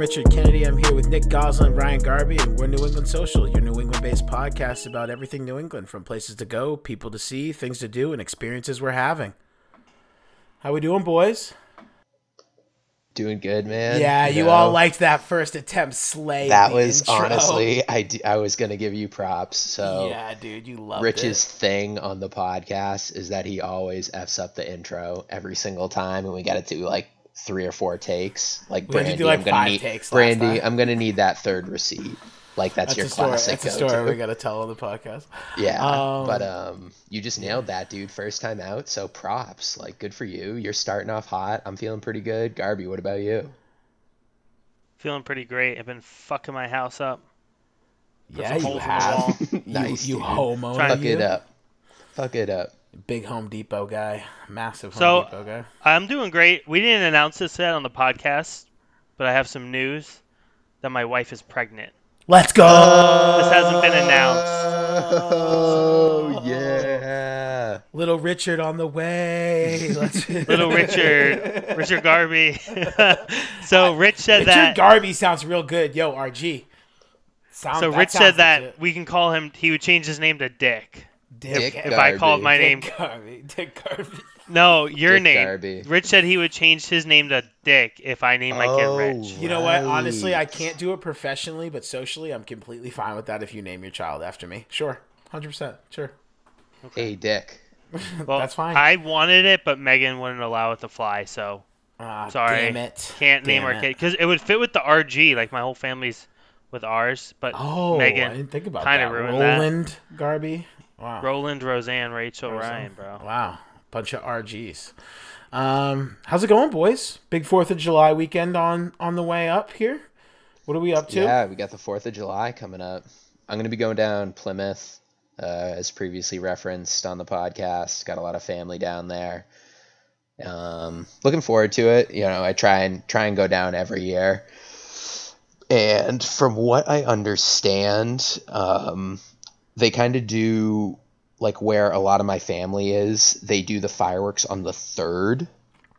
Richard Kennedy. I'm here with Nick Goslin, Ryan Garby, and we're New England Social, your New England based podcast about everything New England, from places to go, people to see, things to do, and experiences we're having. How we doing, boys? Doing good, man. Yeah, you, know? all liked that first attempt, slay. That was intro. honestly, I, d- I was gonna give you props. So yeah, dude, you love Rich's it. thing on the podcast is that he always f's up the intro every single time, and we got it to do like three or four takes. Like We Brandy, do, like, I'm gonna five need takes Brandy. I'm gonna need that third receipt. Like that's, That's your a story. classic That's a go-to. story we got to tell on the podcast. Yeah, Um, but um, you just nailed that, dude. First time out, so props. Like, good for you. You're starting off hot. I'm feeling pretty good. Garby, what about you? Feeling pretty great. I've been fucking my house up. Put Yeah, you holes in the have. wall. You, Nice, you dude. homo. Fuck you. it up. Fuck it up. Big Home Depot guy, massive Home So- Depot guy. I'm doing great. We didn't announce this yet on the podcast, but I have some news that my wife is pregnant. Let's go. This hasn't been announced. Oh yeah. Little Richard on the way. Little Richard, Richard Garby. so Rich said Richard that. Garby sounds real good. Yo, RG. Sound, so Rich sounds said that legit. we can call him. He would change his name to Dick. Dick If I called Garby. my name, Dick Garby. Dick Garby. no, your Dick name. Garby. Rich said he would change his name to Dick if I name my kid Oh, Rich. You know what? Honestly, I can't do it professionally, but socially, I'm completely fine with that if you name your child after me. Sure. 100%. Sure. Hey, Dick. Well, That's fine. I wanted it, but Megan wouldn't allow it to fly, so Ah, Sorry. Damn it. can't name our it. kid because it would fit with the RG. Like my whole family's with ours, but Oh, Megan I didn't think about kinda that. ruined that. Roland Garby. Wow. Roland, Roseanne, Rachel, Roseanne. Ryan, bro. Wow, bunch of RGs. Um, how's it going, boys? Big Fourth of July weekend on on the way up here. What are we up to? Yeah, we got the Fourth of July coming up. I'm gonna be going down Plymouth, uh, as previously referenced on the podcast. Got a lot of family down there. Um, looking forward to it. You know, I try and try and go down every year. And from what I understand, um, they kind of do like where a lot of my family is. They do the fireworks on the third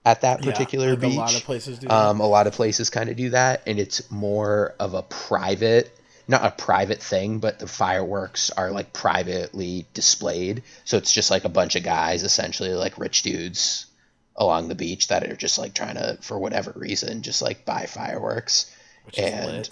at that Yeah, particular like beach. A lot of places do. that. Um, a lot of places kind of do that, and it's more of a private, not a private thing, but the fireworks are like privately displayed. So it's just like a bunch of guys, essentially like rich dudes along the beach that are just like trying to, for whatever reason, just like buy fireworks. which is and-.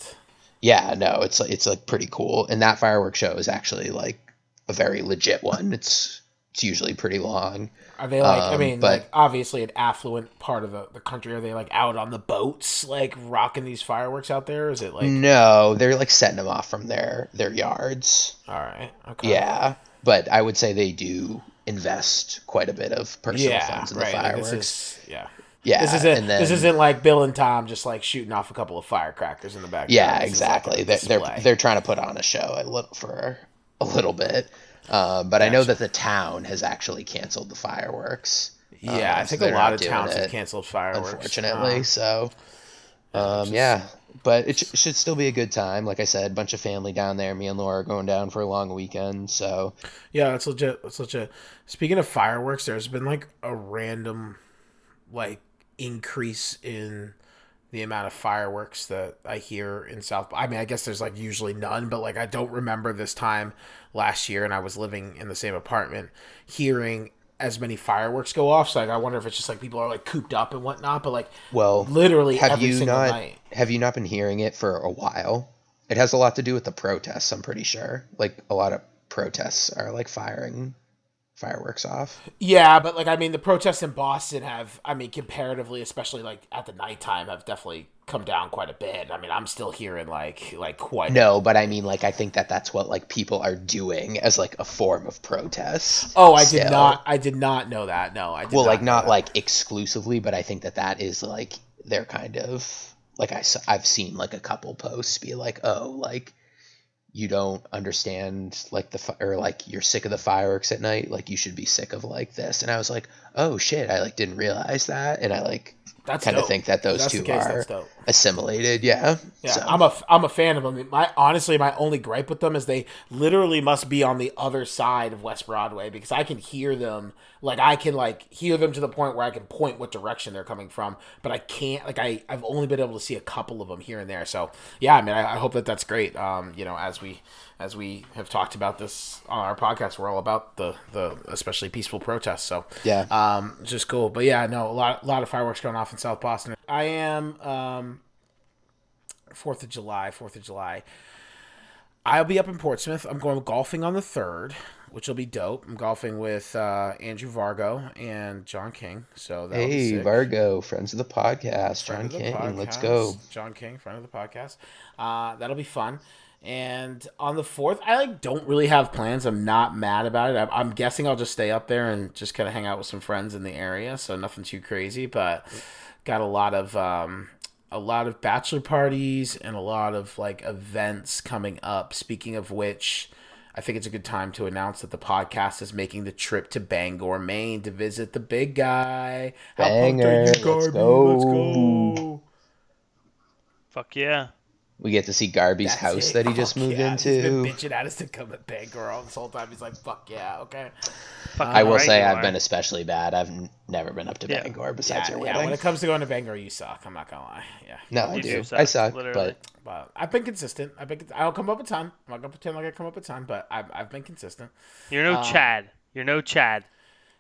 Yeah, no, it's it's like pretty cool, and that fireworks show is actually like a very legit one. It's it's usually pretty long. Are they like? I um, mean, but- like obviously an affluent part of the, the country. Are they like out on the boats, like rocking these fireworks out there? Is it like? No, they're like setting them off from their their yards. All right. Okay. Yeah, but I would say they do invest quite a bit of personal Yeah. funds in the Right. like, fireworks. this is yeah. Yeah, This isn't. then, this isn't like Bill and Tom just like shooting off a couple of firecrackers in the back. yeah, exactly. they're, they're they're trying to put on a show a little for a little bit, uh, but I know that the town has actually canceled the fireworks. Yeah, I Um, so think a lot of towns have canceled fireworks. Unfortunately, Uh, so um, yeah, but it sh- should still be a good time. Like I said, bunch of family down there. Me and Laura are going down for a long weekend, so yeah, that's legit. That's legit. Speaking of fireworks, there's been like a random, like increase in the amount of fireworks that I hear in South. I mean, I guess there's like usually none, but like I don't remember this time last year, and I was living in the same apartment, hearing as many fireworks go off. So like, I wonder if it's just like people are like cooped up and whatnot. But like well, literally have you not night. have you not been hearing it for a while it has a lot to do with the protests i'm pretty sure like a lot of protests are like firing fireworks off Yeah, but like I mean, the protests in Boston have, I mean, comparatively, especially like at the nighttime, have definitely come down quite a bit. I mean, I'm still hearing like like quite. no but i mean like i think that that's what like people are doing as like a form of protest Oh, I did not. I did not know that. No, I did well like know not that. like exclusively but i think that that is like their kind of like I I've seen like a couple posts be like oh like you don't understand like the fi- or like you're sick of the fireworks at night like you should be sick of like this. And i was like oh shit i like didn't realize that. And i like that's kind of think that those That's two the case, are. Assimilated. Yeah. Yeah, So- I'm a I'm a fan of them. My honestly, my only gripe with them is they literally must be on the other side of West Broadway because I can hear them. Like I can like hear them to the point where I can point what direction they're coming from, but I can't. Like I I've only been able to see a couple of them here and there. So yeah, I mean I, I hope that that's great. Um, you know, as we as we have talked about this on our podcast, we're all about the the especially peaceful protests. So Yeah. um, just cool. But yeah, no, a lot, a lot of fireworks going off in South Boston. I am um, Fourth of July, Fourth of July. I'll be up in Portsmouth. I'm going golfing on the third, which will be dope. I'm golfing with uh, Andrew Vargo and John King. So that'll be Hey. Vargo, friends of the podcast, John Friend the King. Let's go. John King, friend of the podcast. Uh, that'll be fun. And on the fourth, I like don't really have plans. I'm not mad about it. I'm, I'm guessing I'll just stay up there and just kind of hang out with some friends in the area. So nothing too crazy, but got a lot of um, a lot of bachelor parties and a lot of like events coming up. Speaking of which. I think it's a good time to announce that the podcast is making the trip to Bangor, Maine to visit the big guy. How pumped are Bangor, you, let's go. Let's go. Fuck yeah. We get to see Garby's That's house it. that he just Fuck moved yeah. He's been into. bitching at us to come at Bangor all this whole time. He's like, "Fuck yeah, okay." Fucking I will right say I've are. been especially bad. I've n- never been up to Yeah. Bangor besides Yeah, your yeah. wedding. When it comes to going to Bangor, you suck. I'm not gonna lie. Yeah, no, I You do. do I suck, suck, literally. but but I've been consistent. I've been. I don't come up a ton. I'm not gonna pretend like I come up a ton, but I've I've been consistent. You're no Uh, Chad. You're no Chad.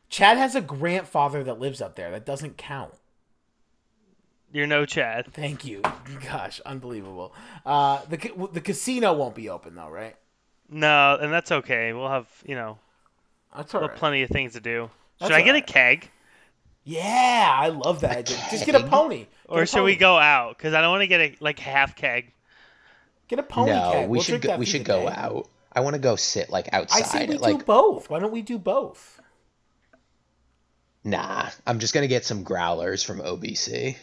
Chad has a grandfather that lives up there. That doesn't count. You're no Chad. Thank you. Gosh, unbelievable. Uh, the the casino won't be open though, right? No, and that's okay. We'll have you know That's we'll right. plenty of things to do. That's Should I get a keg, Yeah, I love that. idea. Just get a pony. Get or a should we go out? Because I don't want to get a like half keg. Get a pony no, keg. we We'll should go, we should go day. out. I want to go sit like outside. I outside. say we at, like do both. Why don't we do both? nah, I'm just gonna get some growlers from OBC.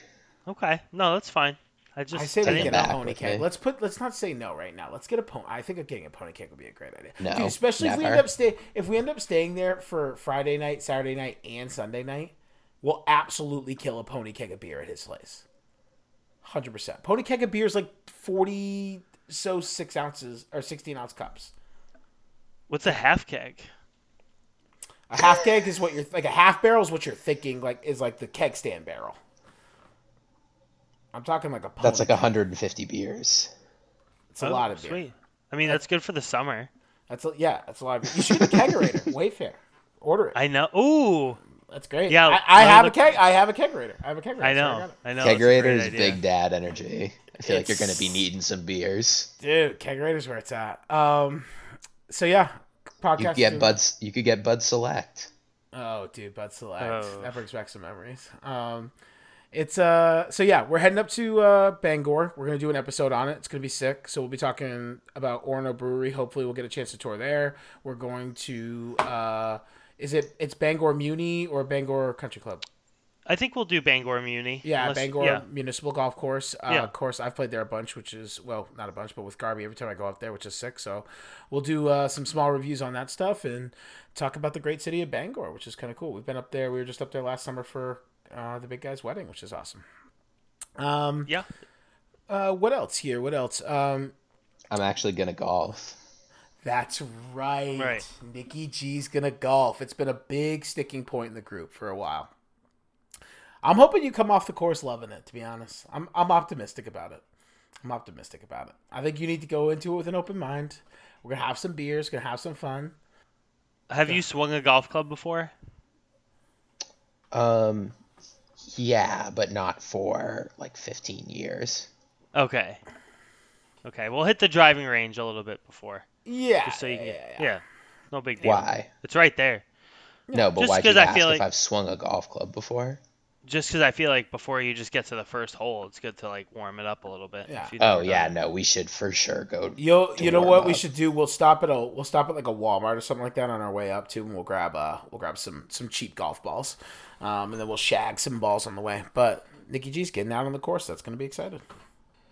Okay, no, that's fine. I just I say I we get a pony with keg. me. Let's put. Let's not say no right now. Let's get a pony. I think getting a pony keg would be a great idea. No, Dude, especially if we end up stay. If we end up staying there for Friday night, Saturday night, and Sunday night, we'll absolutely kill a pony keg of beer at his place. Hundred percent. Pony keg of beer is like forty so six ounces or sixteen ounce cups. What's a half keg? A half keg is what you're like. A half barrel is what you're thinking. Like is like the keg stand barrel. I'm talking like a. Pony That's like 150 beers. It's a Oh, lot of beer. Sweet. I mean, that's good for the summer. That's a, yeah. That's a lot of beer. You should get a kegerator. Wayfair. Order it. I know. Ooh, That's great. Yeah, I, I no, have a look- keg. I have a kegerator. I have a kegerator. I know. got it. I know. Kegerator is idea. big dad energy. I feel like you're gonna be needing some beers. Dude, kegerator's where it's at. Um, so yeah, You podcast. could get Buds. You could get Bud Select. Oh, dude, Bud Select. Oh. That brings back some memories. Um, it's uh, so yeah, we're heading up to uh Bangor. We're gonna do an episode on it. It's gonna be sick. So we'll be talking about Orono Brewery. Hopefully, we'll get a chance to tour there. We're going to uh, is it it's Bangor Muni or Bangor Country Club? I think we'll do Bangor Muni. Yeah, unless- Bangor Yeah. Municipal Golf Course. Uh, Yeah. Of course, I've played there a bunch, which is well, not a bunch, but with Garby every time I go up there, which is sick. So we'll do uh, some small reviews on that stuff and talk about the great city of Bangor, which is kind of cool. We've been up there. We were just up there last summer for uh, the big guy's wedding, which is awesome. Um, Yeah. uh, what else here? What else? Um, I'm actually gonna golf. that's right. Right. Nikki G's gonna golf. It's been a big sticking point in the group for a while. I'm hoping you come off the course loving it. To be honest, I'm I'm optimistic about it. I'm optimistic about it. I think you need to go into it with an open mind. We're gonna have some beers, gonna have some fun. Have you swung a golf club before? Um, yeah, but not for like 15 years. Okay. Okay, we'll hit the driving range a little bit before, Yeah. just so you can yeah, get. yeah, Yeah. No big deal. Why? It's right there. No, but Just why 'cause you I ask feel if like- I've swung a golf club before? Just because I feel like before you just get to the first hole, it's good to like warm it up a little bit. Yeah. Oh yeah, no, we should for sure go. Yo, to you know warm what we should do? We'll stop at a we'll stop at like a Walmart or something like that on our way up too, and we'll grab uh we'll grab some some cheap golf balls, um, and then we'll shag some balls on the way. But Nikki G's getting out on the course. That's gonna be excited.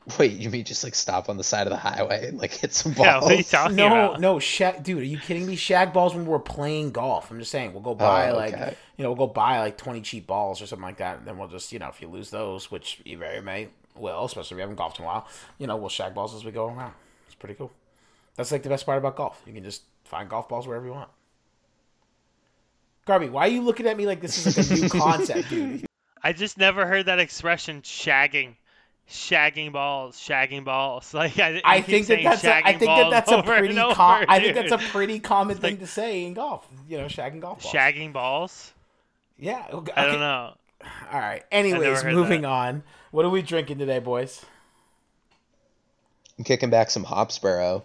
Wait, you mean just like stop on the side of the highway and like hit some balls? Yeah, balls? what are you talking No, about? no, shag, dude. Are you kidding me? Shag balls when we're playing golf. I'm just saying, we'll go oh, buy Oh, like you know, we'll go buy like 20 cheap balls or something like that, and then we'll just you know, if you lose those, which you very may, will, especially if we haven't golfed in a while, you know, we'll shag balls as we go around. It's pretty cool. That's like the best part about golf. You can just find golf balls wherever you want. Garby, why are you looking at me like this is like a new concept, dude? I just never heard that expression, shagging, shagging balls, shagging balls. Like I, I you think that that's a, I think that that's a pretty over, com- I think that's a pretty common thing like- to say in golf. You know, shagging golf balls. shagging balls. Yeah. Okay. I don't know. All right. Anyways, moving that. on. What are we drinking today, boys? I'm kicking back some Hopsboro.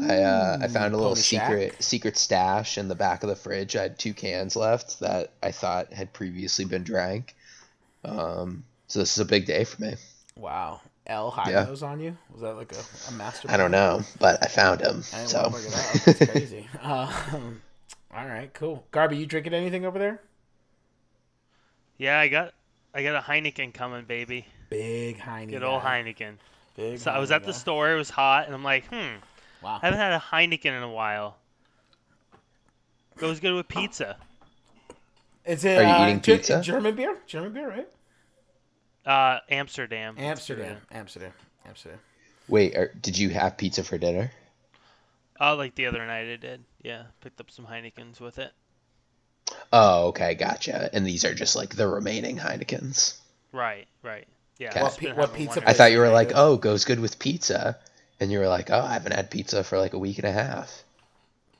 I uh, I found a little Pony Shack. secret secret stash in the back of the fridge. I had two cans left that I thought had previously been drank. Um, so this is a big day for me. Wow. L high Yeah. nose on you? Was that like a, a master? I don't know, but I found him. I So want to bring it up. That's crazy. um, all right, cool. Garby, you drinking anything over there? Yeah, I got I got a Heineken coming, baby. Big Heineken. Good old Heineken. Big So I was at the store. It was hot, and I'm like, hmm, Wow. I haven't had a Heineken in a while. Goes good with pizza. Is it Are you uh, eating Ge- pizza? German beer? German beer, right? Uh, Amsterdam. Amsterdam. Amsterdam. Amsterdam. wait, are, did you have pizza for dinner? Oh, like the other night I did. Yeah, picked up some Heinekens with it. Oh, okay, gotcha. And these are just like the remaining Heinekens. Right, right. Yeah. Okay. I've What just what pizza I thought you were like, oh, goes good with pizza, and you were like, oh, I haven't had pizza for like a week and a half.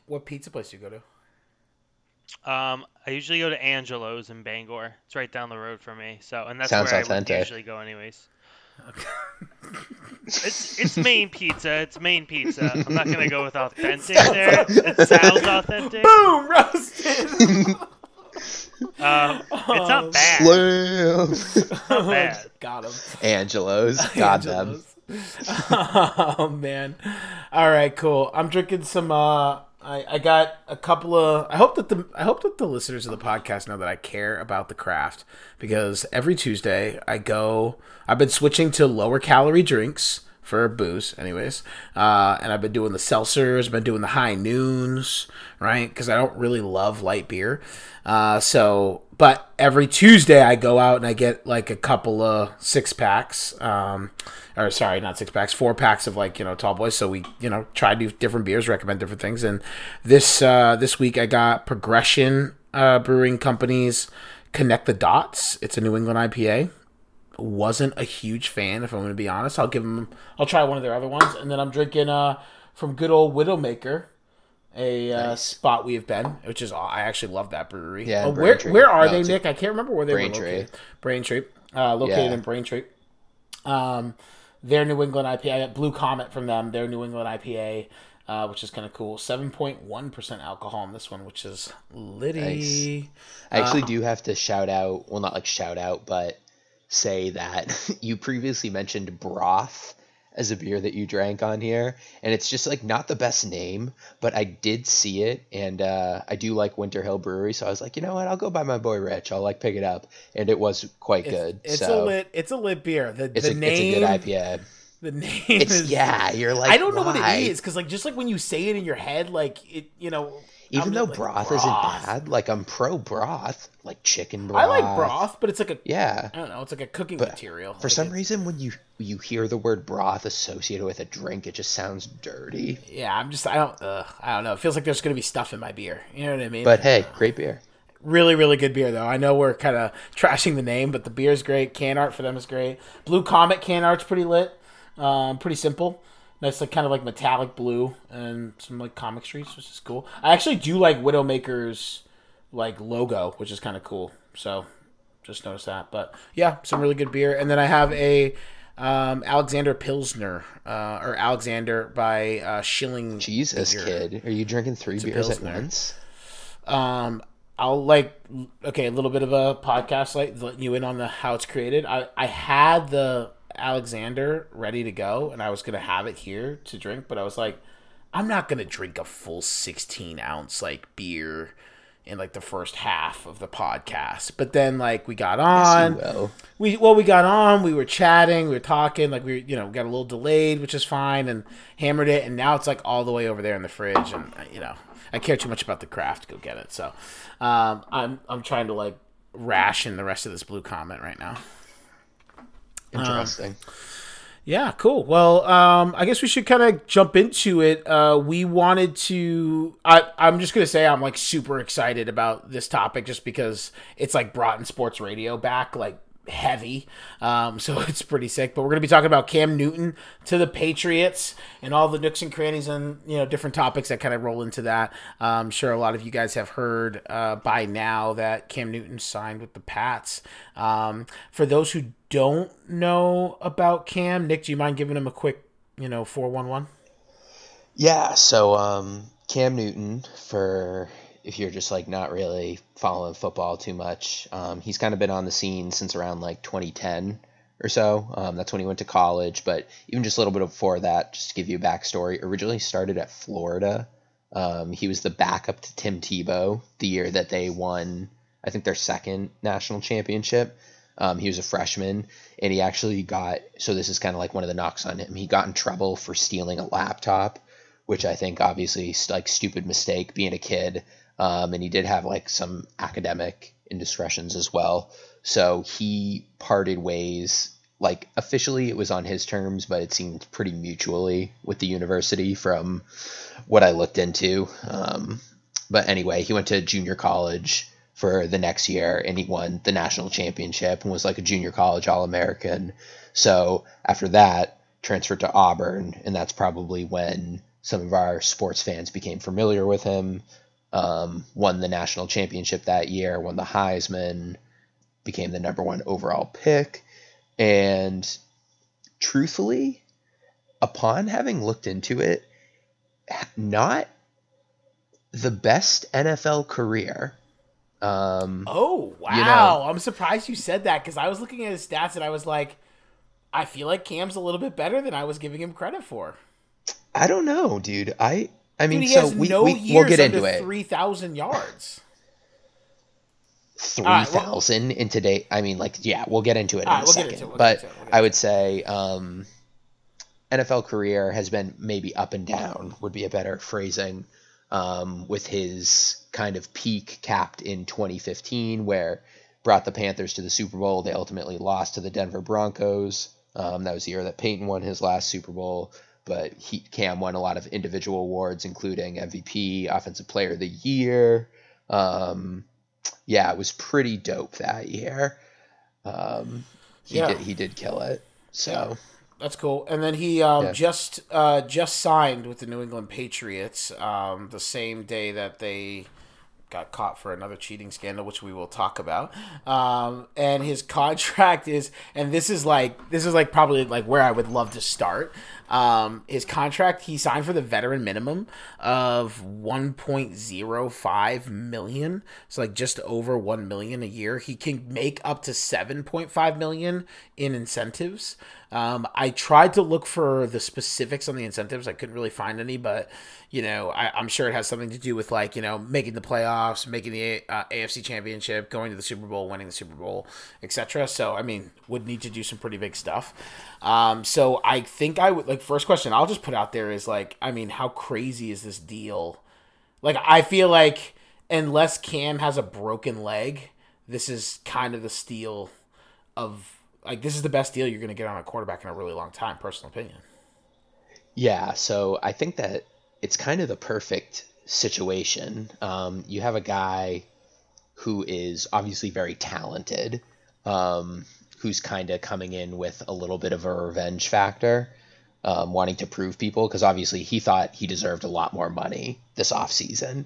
What pizza place do you go to? Um, I usually go to Angelo's in Bangor. It's right down the road from me. So, and that's Sounds where I authentic. would usually go, anyways. It's it's Maine pizza. It's main pizza. I'm not gonna go with authentic there. It sounds authentic. Boom! Roasted! Um, it's not bad. Slam! Not bad. Got him. Angelo's, got them. oh man. All right, cool. I'm drinking some uh I, I got a couple of I hope that the I hope that the listeners of the podcast know that I care about the craft because every Tuesday I go I've been switching to lower calorie drinks for booze anyways. Uh and I've been doing the seltzers, been doing the high noons, right? Cuz I don't really love light beer. Uh so but every Tuesday I go out and I get like a couple of six packs um or sorry, not six packs, four packs of like you know tall boys. So we you know try to do different beers, recommend different things. And this uh, this week I got Progression uh, Brewing Company's Connect the Dots. It's a New England IPA. Wasn't a huge fan, if I'm going to be honest. I'll give them. I'll try one of their other ones, and then I'm drinking uh, from good old Widowmaker. A uh, Nice. spot we have been, which is I actually love that brewery. Yeah, Oh, where where are No, they, Nick? I can't remember where they Braintree. were located. Braintree, uh, located Yeah. in Braintree. Um, their New England IPA. I got Blue Comet from them. Their New England IPA, uh, which is kind of cool. Seven point one percent alcohol in this one, which is litty. I actually do have to shout out, well, not like shout out, but say that you previously mentioned broth as a beer that you drank on here, and it's just like not the best name, but I did see it, and uh, I do like Winter Hill Brewery, so I was like, you know what, I'll go buy my boy Rich, I'll like pick it up, and it was quite It's, good. it's so a lit. It's a lit beer. The it's the a, name. it's a good IPA. The name It's is. yeah, you're like I don't know what it is because like just like when you say it in your head, like it, you know. Even though like, broth, broth. isn't bad, like I'm pro broth, like chicken broth. I like broth, but it's like a. Yeah. I don't know. It's like a cooking But material. For Like, some it's- reason, when you you hear the word broth associated with a drink, it just sounds dirty. Yeah, I'm just. I don't. Uh, I don't know. It feels like there's gonna be stuff in my beer. You know what I mean? But hey, great beer. really, really good beer though. I know we're kind of trashing the name, but the beer's great. Can art for them is great. Blue Comet can art's pretty lit. Um, pretty simple. Nice, like kind of like metallic blue and some like comic streets, which is cool. I actually do like Widowmaker's like logo, which is kind of cool. So just noticed that. But yeah, some really good beer. And then I have a um, Alexander Pilsner uh, or Alexander by uh, Schilling. Jesus, Beer. kid, are you drinking three beers at once? Um, I'll like okay, a little bit of a podcast like letting you in on the how it's created. I I had the Alexander ready to go, and I was gonna have it here to drink, but I was like, I'm not gonna drink a full 16 ounce like beer in like the first half of the podcast. But then like we got on, Well, we well we got on we were chatting we were talking like we were, you know got a little delayed which is fine and hammered it and now it's like all the way over there in the fridge and uh, you know i care too much about the craft go get it. So um, i'm i'm trying to like ration the rest of this Blue Comet right now Interesting. Yeah, cool. Well, um, I guess we should kind of jump into it. Uh, we wanted to. I, I'm just gonna say I'm like super excited about this topic just because it's like brought in sports radio back like heavy. Um, so it's pretty sick. But we're gonna be talking about Cam Newton to the Patriots and all the nooks and crannies and you know different topics that kind of roll into that. I'm sure a lot of you guys have heard uh, by now that Cam Newton signed with the Pats. Um, for those who don't know about Cam, Nick, do you mind giving him a quick you know four one one? Yeah. So um, Cam Newton for if you're just like not really following football too much. Um, he's kind of been on the scene since around like 2010 or so. Um, that's when he went to college, but even just a little bit before that, just to give you a backstory, originally started at Florida. Um, he was the backup to Tim Tebow the year that they won, I think, their second national championship. Um, he was a freshman, and he actually got so this is kind of like one of the knocks on him. He got in trouble for stealing a laptop, which I think obviously like stupid mistake being a kid. Um, and he did have like some academic indiscretions as well. So he parted ways. Like officially, it was on his terms, but it seemed pretty mutually with the university from what I looked into. Um, but anyway, he went to junior college for the next year and he won the national championship and was like a junior college All American. So after that, transferred to Auburn, and that's probably when some of our sports fans became familiar with him um, won the national championship that year, won the Heisman, became the number one overall pick. And truthfully, upon having looked into it, not the best NFL career. Um, oh wow! You know, I'm surprised you said that because I was looking at his stats and I was like, I feel like Cam's a little bit better than I was giving him credit for. I don't know, dude. I I mean, Dude, so we, no we we'll get into it. Three thousand yards. Three thousand right, well, in today. I mean, like, yeah, we'll get into it in right, a we'll second. We'll but I would say um, NFL career has been maybe up and down would be a better phrasing. Um, with his kind of peak capped in 2015, where brought the Panthers to the Super Bowl. They ultimately lost to the Denver Broncos. Um, that was the year that Peyton won his last Super Bowl but he Cam won a lot of individual awards, including MVP, Offensive Player of the Year. Um, yeah, it was pretty dope that year. Um, he yeah. did he did kill it. So yeah, that's cool. And then he um, yeah. just uh, just signed with the New England Patriots um, the same day that they got caught for another cheating scandal, which we will talk about. Um, and his contract is, and this is like this is like probably like where I would love to start. Um, his contract he signed for the veteran minimum of 1.05 million, so like just over 1 million a year. He can make up to 7.5 million in incentives. Um, I tried to look for the specifics on the incentives. I couldn't really find any, but you know, I, am sure it has something to do with like you know making the playoffs, making the uh, AFC Championship, going to the Super Bowl, winning the Super Bowl, etc. So I mean, would need to do some pretty big stuff. Um, so I think I would like first question I'll just put out there is like, I mean, how crazy is this deal? Like, I feel like unless Cam has a broken leg, this is kind of the steal of like this is the best deal you're going to get on a quarterback in a really long time. Personal opinion. Yeah, so I think that it's kind of the perfect situation. Um, you have a guy who is obviously very talented, um, who's kind of coming in with a little bit of a revenge factor, um, wanting to prove people because obviously he thought he deserved a lot more money this offseason.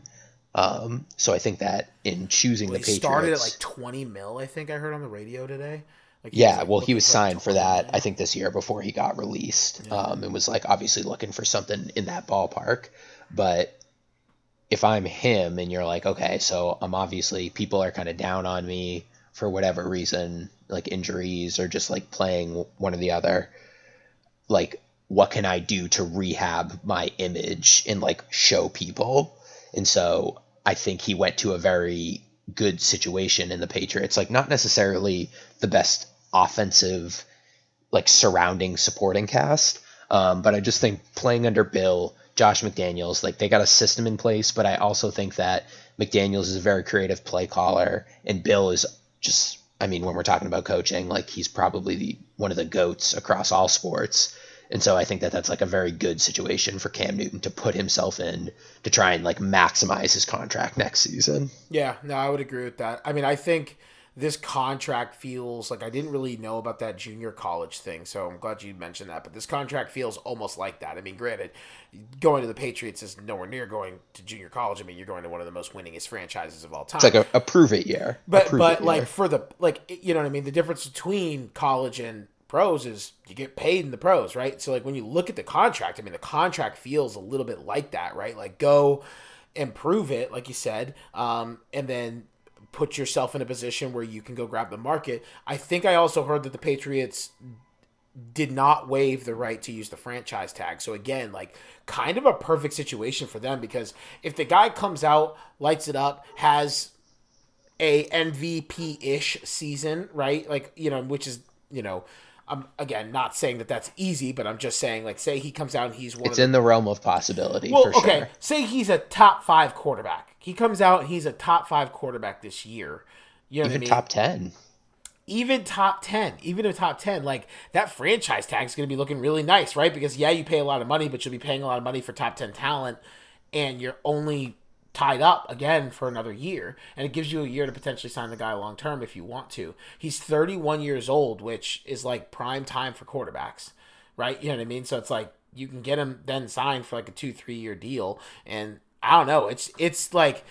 Um, so I think that in choosing well, the Patriots, started at like twenty mil. I think I heard on the radio today. Like yeah, well, he was signed for that. I think this year before he got released, yeah. um, and was like obviously looking for something in that ballpark. But if I'm him, and you're like, okay, so I'm obviously people are kind of down on me for whatever reason, like injuries or just like playing one or the other. Like, what can I do to rehab my image and like show people? And so I think he went to a very good situation in the Patriots. Like, not necessarily the best offensive like surrounding supporting cast. Um, but I just think playing under Bill, Josh McDaniels, like they got a system in place. But I also think that McDaniels is a very creative play caller, and Bill is just, I mean, when we're talking about coaching, like he's probably the, one of the goats across all sports. And so I think that that's like a very good situation for Cam Newton to put himself in to try and like maximize his contract next season. Yeah, no, I would agree with that. I mean, I think this contract feels like I didn't really know about that junior college thing, so I'm glad you mentioned that. But this contract feels almost like that. I mean, granted, going to the Patriots is nowhere near going to junior college. I mean, you're going to one of the most winningest franchises of all time. It's like a, a prove it year. But prove but like year. for the like you know what I mean. The difference between college and pros is you get paid in the pros, right? So like when you look at the contract, I mean, the contract feels a little bit like that, right? Like go and prove it, like you said, um, and then put yourself in a position where you can go grab the market. I think I also heard that the Patriots did not waive the right to use the franchise tag. So again, like kind of a perfect situation for them because if the guy comes out, lights it up, has a MVP ish season, right? Like you know, which is you know, I'm again not saying that that's easy, but I'm just saying like say he comes out and he's one it's the in the realm of possibility well, okay. sure. Say he's a top five quarterback. He comes out he's a top five quarterback this year. You know Even what I mean? top 10. even top 10 even a top 10 like that franchise tag is going to be looking really nice right because yeah you pay a lot of money but you'll be paying a lot of money for top 10 talent and you're only tied up again for another year and it gives you a year to potentially sign the guy long term if you want to he's 31 years old which is like prime time for quarterbacks right you know what i mean so it's like you can get him then signed for like a two three year deal and i don't know it's it's like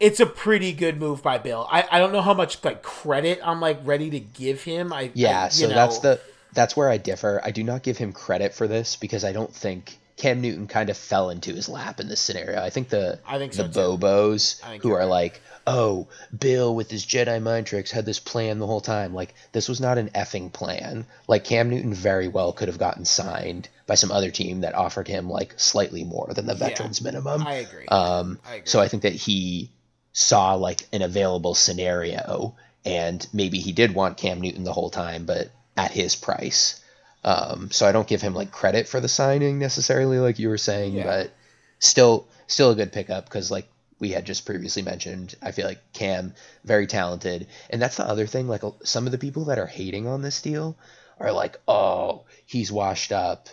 it's a pretty good move by Bill. I, I don't know how much like credit I'm like ready to give him. I Yeah, I- so know, that's the that's where I differ. I do not give him credit for this because I don't think Cam Newton kind of fell into his lap in this scenario. I think the I think the too. Bobos who you're right. like, "Oh, Bill with his Jedi mind tricks had this plan the whole time." Like this was not an effing plan. Like Cam Newton very well could have gotten signed by some other team that offered him like slightly more than the veterans minimum. I agree. Um, I agree. so I think that he saw like an available scenario, and maybe he did want Cam Newton the whole time, but at his price. Um, so I don't give him like credit for the signing necessarily, like you were saying, Yeah. but still, still a good pickup because like we had just previously mentioned, I feel like Cam very talented, and that's the other thing. Like some of the people that are hating on this deal are like, oh, he's washed up,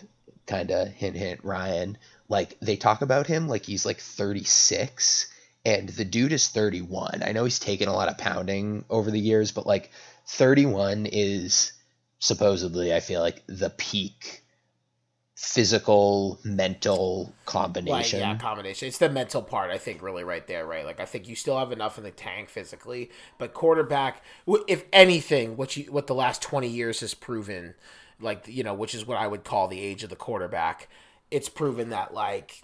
kind of hint hint Ryan. Like they talk about him like he's like 36 and the dude is 31. I know he's taken a lot of pounding over the years, but like 31 is supposedly I feel like the peak physical mental combination. yeah, combination. It's the mental part, I think, really right there, right? Like, I think you still have enough in the tank physically, but quarterback, if anything, what you what the last twenty years has proven, like you know, which is what I would call the age of the quarterback, it's proven that like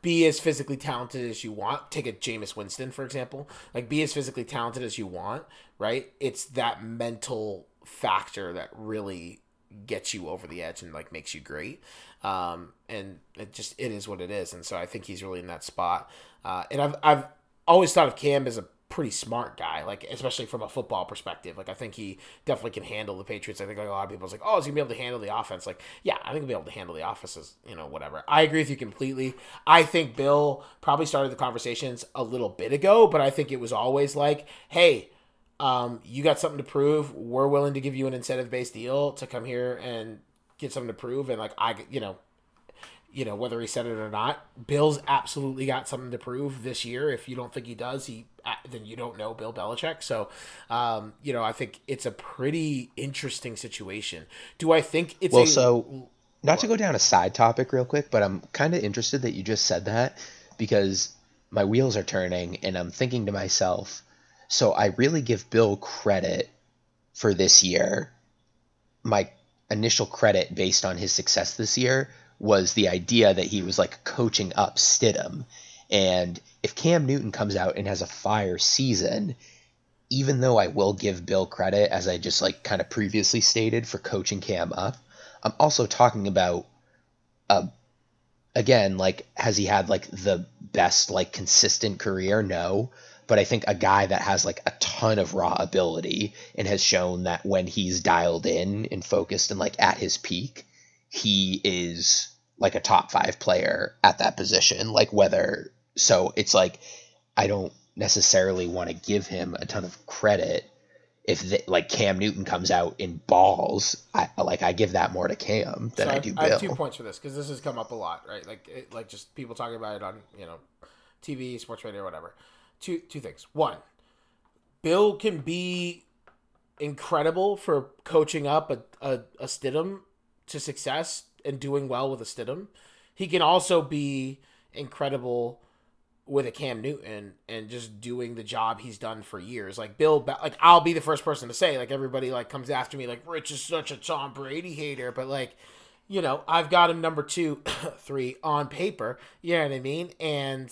be as physically talented as you want. Take a Jameis Winston, for example. Like, be as physically talented as you want, right? It's that mental factor that really gets you over the edge and like makes you great. Um, and it just it is what it is. And so I think he's really in that spot. Uh, and I've I've always thought of Cam as a pretty smart guy, like especially from a football perspective. Like I think he definitely can handle the Patriots. I think like a lot of people's like, oh, is he gonna be able to handle the offense? Like, yeah, I think he'll be able to handle the offenses, you know, whatever. I agree with you completely. I think Bill probably started the conversations a little bit ago, but I think it was always like, hey, um, you got something to prove. We're willing to give you an incentive based deal to come here and get something to prove. And like I, you know, you know whether he said it or not, Bill's absolutely got something to prove this year. If you don't think he does, he uh, then you don't know Bill Belichick. So, um, you know, I think it's a pretty interesting situation. Do I think it's Well, a, so not to go down a side topic real quick, but I'm kind of interested that you just said that because my wheels are turning and I'm thinking to myself, so I really give Bill credit for this year. My initial credit based on his success this year was the idea that he was like coaching up Stidham. And if Cam Newton comes out and has a fire season, even though I will give Bill credit, as I just like kind of previously stated, for coaching Cam up, I'm also talking about, uh, again, like, has he had like the best, like, consistent career? No. But I think a guy that has like a ton of raw ability and has shown that when he's dialed in and focused and like at his peak, he is like a top five player at that position. Like, whether, so it's like, I don't necessarily want to give him a ton of credit if they, like Cam Newton comes out in balls, I like I give that more to Cam than So I do Bill. I have two points for this because this has come up a lot, right? Like, it, like just people talking about it on you know, TV, sports radio, whatever. Two two things. One, Bill can be incredible for coaching up a, a, a Stidham to success and doing well with a Stidham. He can also be incredible with a Cam Newton and just doing the job he's done for years. Like Bill, like I'll be the first person to say, like everybody like comes after me, like Rich is such a Tom Brady hater, but like, you know, I've got him number two, three on paper. You know what I mean? And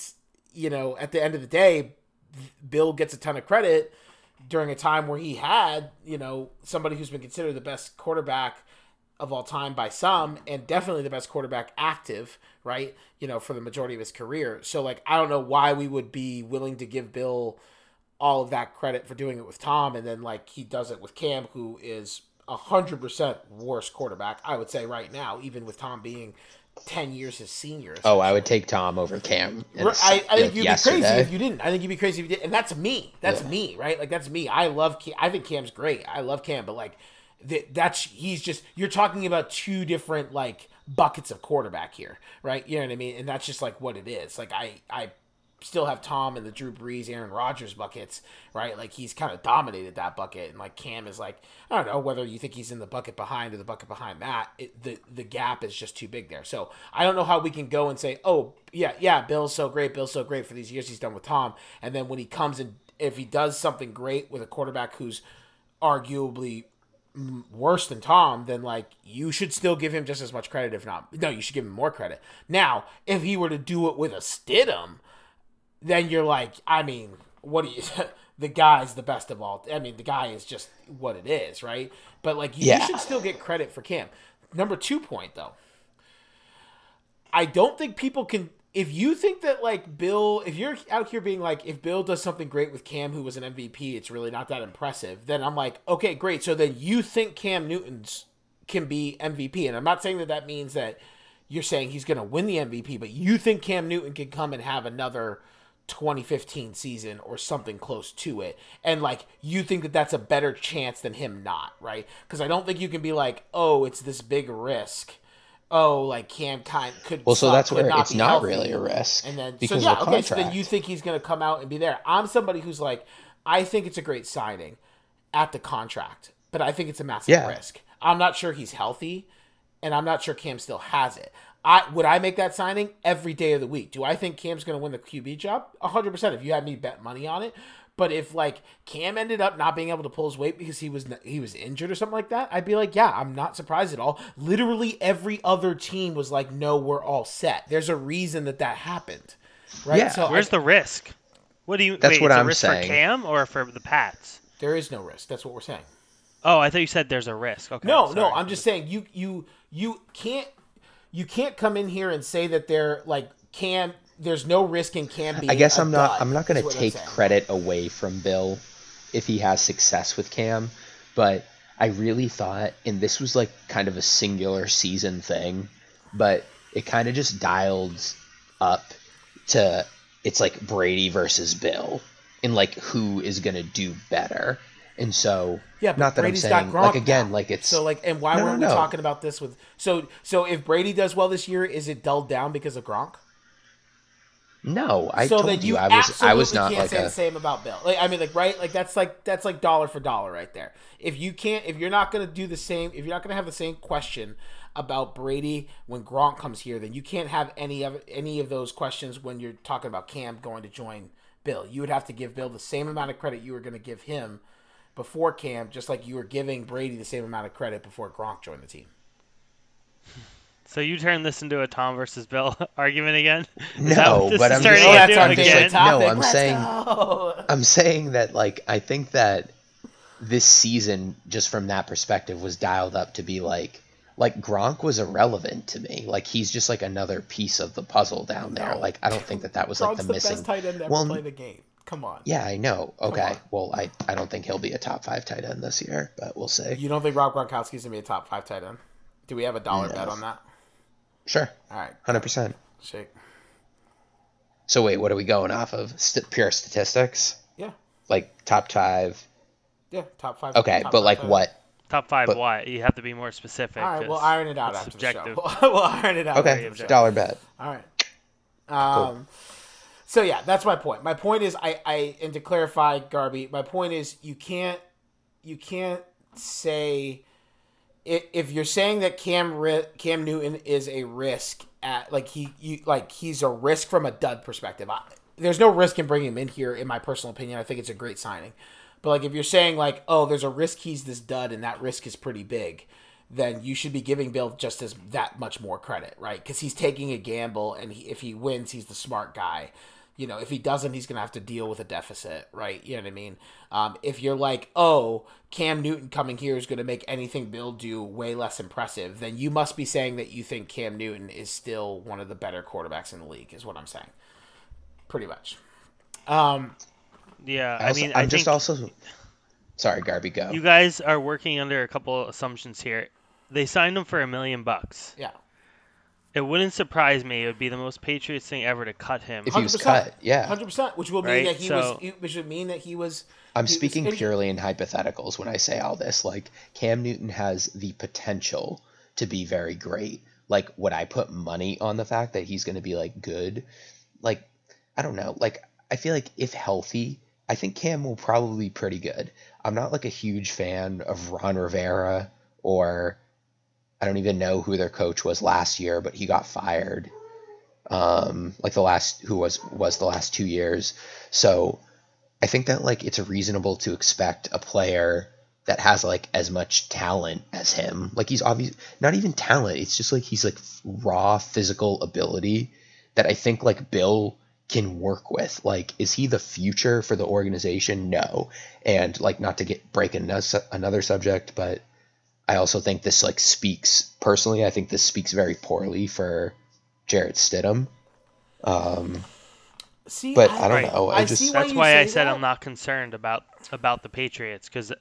you know, at the end of the day, Bill gets a ton of credit during a time where he had, you know, somebody who's been considered the best quarterback of all time by some and definitely the best quarterback active, right? You know, for the majority of his career. So like I don't know why we would be willing to give Bill all of that credit for doing it with Tom and then like he does it with Cam who is a hundred percent worse quarterback, I would say right now, even with Tom being ten years his senior. Oh, I would take Tom over Cam. I, I like, think you'd be crazy if you didn't. I think you'd be crazy if you did, and that's me. That's Yeah. me, right? Like that's me. I love. Cam. I think Cam's great. I love Cam, but like, that that's he's just. You're talking about two different like buckets of quarterback here, right? You know what I mean? And that's just like what it is. Like I, I still have Tom and the Drew Brees, Aaron Rodgers buckets, right? Like he's kind of dominated that bucket, and like Cam is like I don't know whether you think he's in the bucket behind or the bucket behind that. It, the the gap is just too big there. So I don't know how we can go and say, oh yeah, yeah, Bill's so great, Bill's so great for these years he's done with Tom, and then when he comes and if he does something great with a quarterback who's arguably worse than Tom, then like you should still give him just as much credit, if not no, you should give him more credit. Now, if he were to do it with a Stidham, then you're like, I mean, what do you? the guy's the best of all. I mean, the guy is just what it is, right? But like, you, Yeah. you should still get credit for Cam. Number two point though, I don't think people can. If you think that like Bill, if you're out here being like, if Bill does something great with Cam, who was an MVP, it's really not that impressive. Then I'm like, okay, great. So then you think Cam Newton's can be MVP, and I'm not saying that that means that you're saying he's going to win the MVP, but you think Cam Newton can come and have another 2015 season or something close to it, and like you think that that's a better chance than him not, right? Because I don't think you can be like, oh, it's this big risk. Oh, like Cam kind could. Well, so that's where it's not healthy. really a risk. And then, because so yeah, okay. So then you think he's going to come out and be there? I'm somebody who's like, I think it's a great signing at the contract, but I think it's a massive Yeah. risk. I'm not sure he's healthy, and I'm not sure Cam still has it. I would I make that signing every day of the week. Do I think Cam's going to win the QB job? 100. percent If you had me bet money on it. But if like Cam ended up not being able to pull his weight because he was he was injured or something like that, I'd be like, yeah, I'm not surprised at all. Literally every other team was like, no, we're all set. There's a reason that that happened, right? Yeah. So Where's I- the risk? What do you? That's wait, what it's a I'm risk saying. for Cam or for the Pats? there is no risk. That's what we're saying. Oh, I thought you said there's a risk. Okay. No, no. I'm just saying you you you can't you can't come in here and say that they're like Cam. There's no risk in Cam being. I guess I'm not. I'm not going to take credit away from Bill if he has success with Cam, but I really thought, and this was like kind of a singular season thing, but it kind of just dialed up to it's like Brady versus Bill, and like who is going to do better. And so, Yeah, but not that Brady's I'm got saying Gronk like again, now. like it's So like, and why No, no, weren't we no. talking about this with? So so if Brady does well this year, is it dulled down because of Gronk? no. I so told you, you I was I was not can't like say a the same about Bill. Like I mean, like right, like that's like that's like dollar for dollar right there. If you can't, if you're not gonna do the same, if you're not gonna have the same question about Brady when Gronk comes here, then you can't have any of any of those questions when you're talking about Cam going to join Bill. You would have to give Bill the same amount of credit you were gonna give him before Cam, just like you were giving Brady the same amount of credit before Gronk joined the team. So you turn this into a Tom versus Bill argument again? No, that what this but I'm just- Oh, into that's our favorite again? topic. No, I'm Let's saying- go. I'm saying that like I think that this season just from that perspective was dialed up to be like like Gronk was irrelevant to me. Like he's just like another piece of the puzzle down there. Like I don't think that that was like the the missing. best tight end to ever Well, play the game. Come on. Yeah, I know. Okay. Well, I I don't think he'll be a top 5 tight end this year, but we'll see. You don't think Rob Gronkowski's gonna be a top five tight end? Do we have a dollar No. bet on that? Sure. All right, 100%. shake. So wait, what are we going off of? St- pure statistics? Yeah. Like top 5 Yeah, top five. Okay, top but five like tight what? Top five. But- why? You have to be more specific. All right, we'll iron it out it's after subjective. the show. we'll iron it out. Okay, after the show. dollar bet. All right. Um, So yeah, that's my point. My point is, I, I and to clarify, Garby, my point is, you can't, you can't say, if, you're saying that Cam Cam Newton is a risk at like he you like he's a risk from a dud perspective. I, there's no risk in bringing him in here, in my personal opinion. I think it's a great signing. But like if you're saying like, oh, there's a risk he's this dud, and that risk is pretty big, then you should be giving Bill just as that much more credit, right? Because he's taking a gamble, and he, if he wins, he's the smart guy. You know, if he doesn't, he's gonna have to deal with a deficit, right? You know what I mean? Um, if you're like, oh, Cam Newton coming here is gonna make anything Bill do way less impressive, then you must be saying that you think Cam Newton is still one of the better quarterbacks in the league, is what I'm saying. Pretty much. Um, Yeah, I I also, mean, I'm I just also. Sorry, Garby, go. you guys are working under a couple assumptions here. They signed him for a million bucks. yeah. It wouldn't surprise me. It would be the most Patriots thing ever to cut him. If he was 100%. cut, yeah. Hundred percent, which will mean Right, that he so- was, which would mean that he was. I'm he speaking injured. purely in hypotheticals when I say all this. Like Cam Newton has the potential to be very great. Like would I put money on the fact that he's going to be like good? Like I don't know. Like I feel like if healthy, I think Cam will probably be pretty good. I'm not like a huge fan of Ron Rivera or I don't even know who their coach was last year, but he got fired. Um, like the last who was was the last two years. So I think that like it's reasonable to expect a player that has like as much talent as him. Like he's obvious not even talent. It's just like he's like raw physical ability that I think like Bill can work with. Like is he the future for the organization? No. And like not to get break another another subject, but I also think this like speaks personally. I think this speaks very poorly for Jarrett Stidham. Um, See, But I don't Right. know. I, I just see why That's why I said that. I'm not concerned about about the Patriots because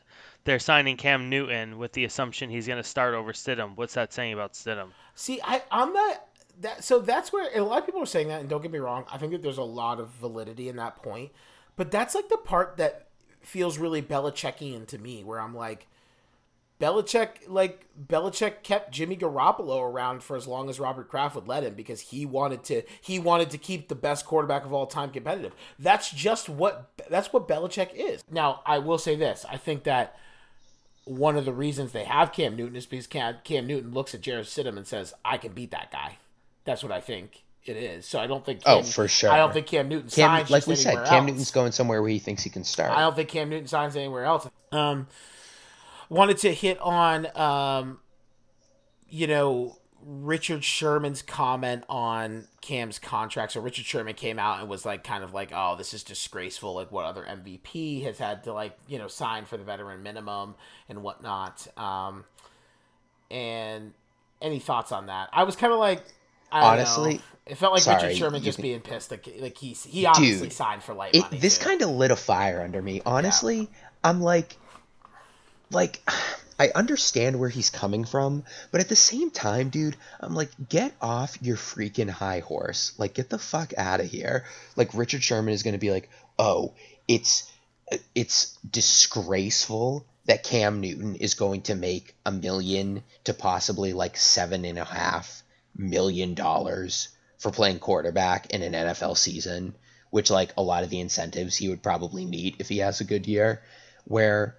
they're signing Cam Newton with the assumption he's going to start over Stidham. What's that saying about Stidham? See, I I'm not that. So that's where a lot of people are saying that, and don't get me wrong. I think that there's a lot of validity in that point, but that's like the part that feels really Belichickian to me, where I'm like, Belichick, like Belichick kept Jimmy Garoppolo around for as long as Robert Kraft would let him because he wanted to he wanted to keep the best quarterback of all time competitive. That's just what that's what Belichick is. Now, I will say this: I think that one of the reasons they have Cam Newton is because Cam, Cam Newton looks at Jarrett Stidham and says, "I can beat that guy." That's what I think it is. So I don't think. Cam, Oh, for sure. I don't think Cam Newton Cam, signs like we said, Cam else. Newton's going somewhere where he thinks he can start. I don't think Cam Newton signs anywhere else. Um, wanted to hit on, um, you know, Richard Sherman's comment on Cam's contract. So Richard Sherman came out and was like, kind of like, "Oh, this is disgraceful. Like, what other MVP has had to like, you know, sign for the veteran minimum and whatnot." Um, and any thoughts on that? I was kind of like, I don't Honestly, know. it felt like sorry, Richard Sherman just can- being pissed. Like, like he he obviously Dude, signed for light it, money. this kind of lit a fire under me. Honestly, I'm like, like, I understand where he's coming from, but at the same time, dude, I'm like, get off your freaking high horse. Like, get the fuck out of here. Like, Richard Sherman is going to be like, oh, it's, it's disgraceful that Cam Newton is going to make a million to possibly like seven and a half million dollars for playing quarterback in an NFL season, which like a lot of the incentives he would probably meet if he has a good year, where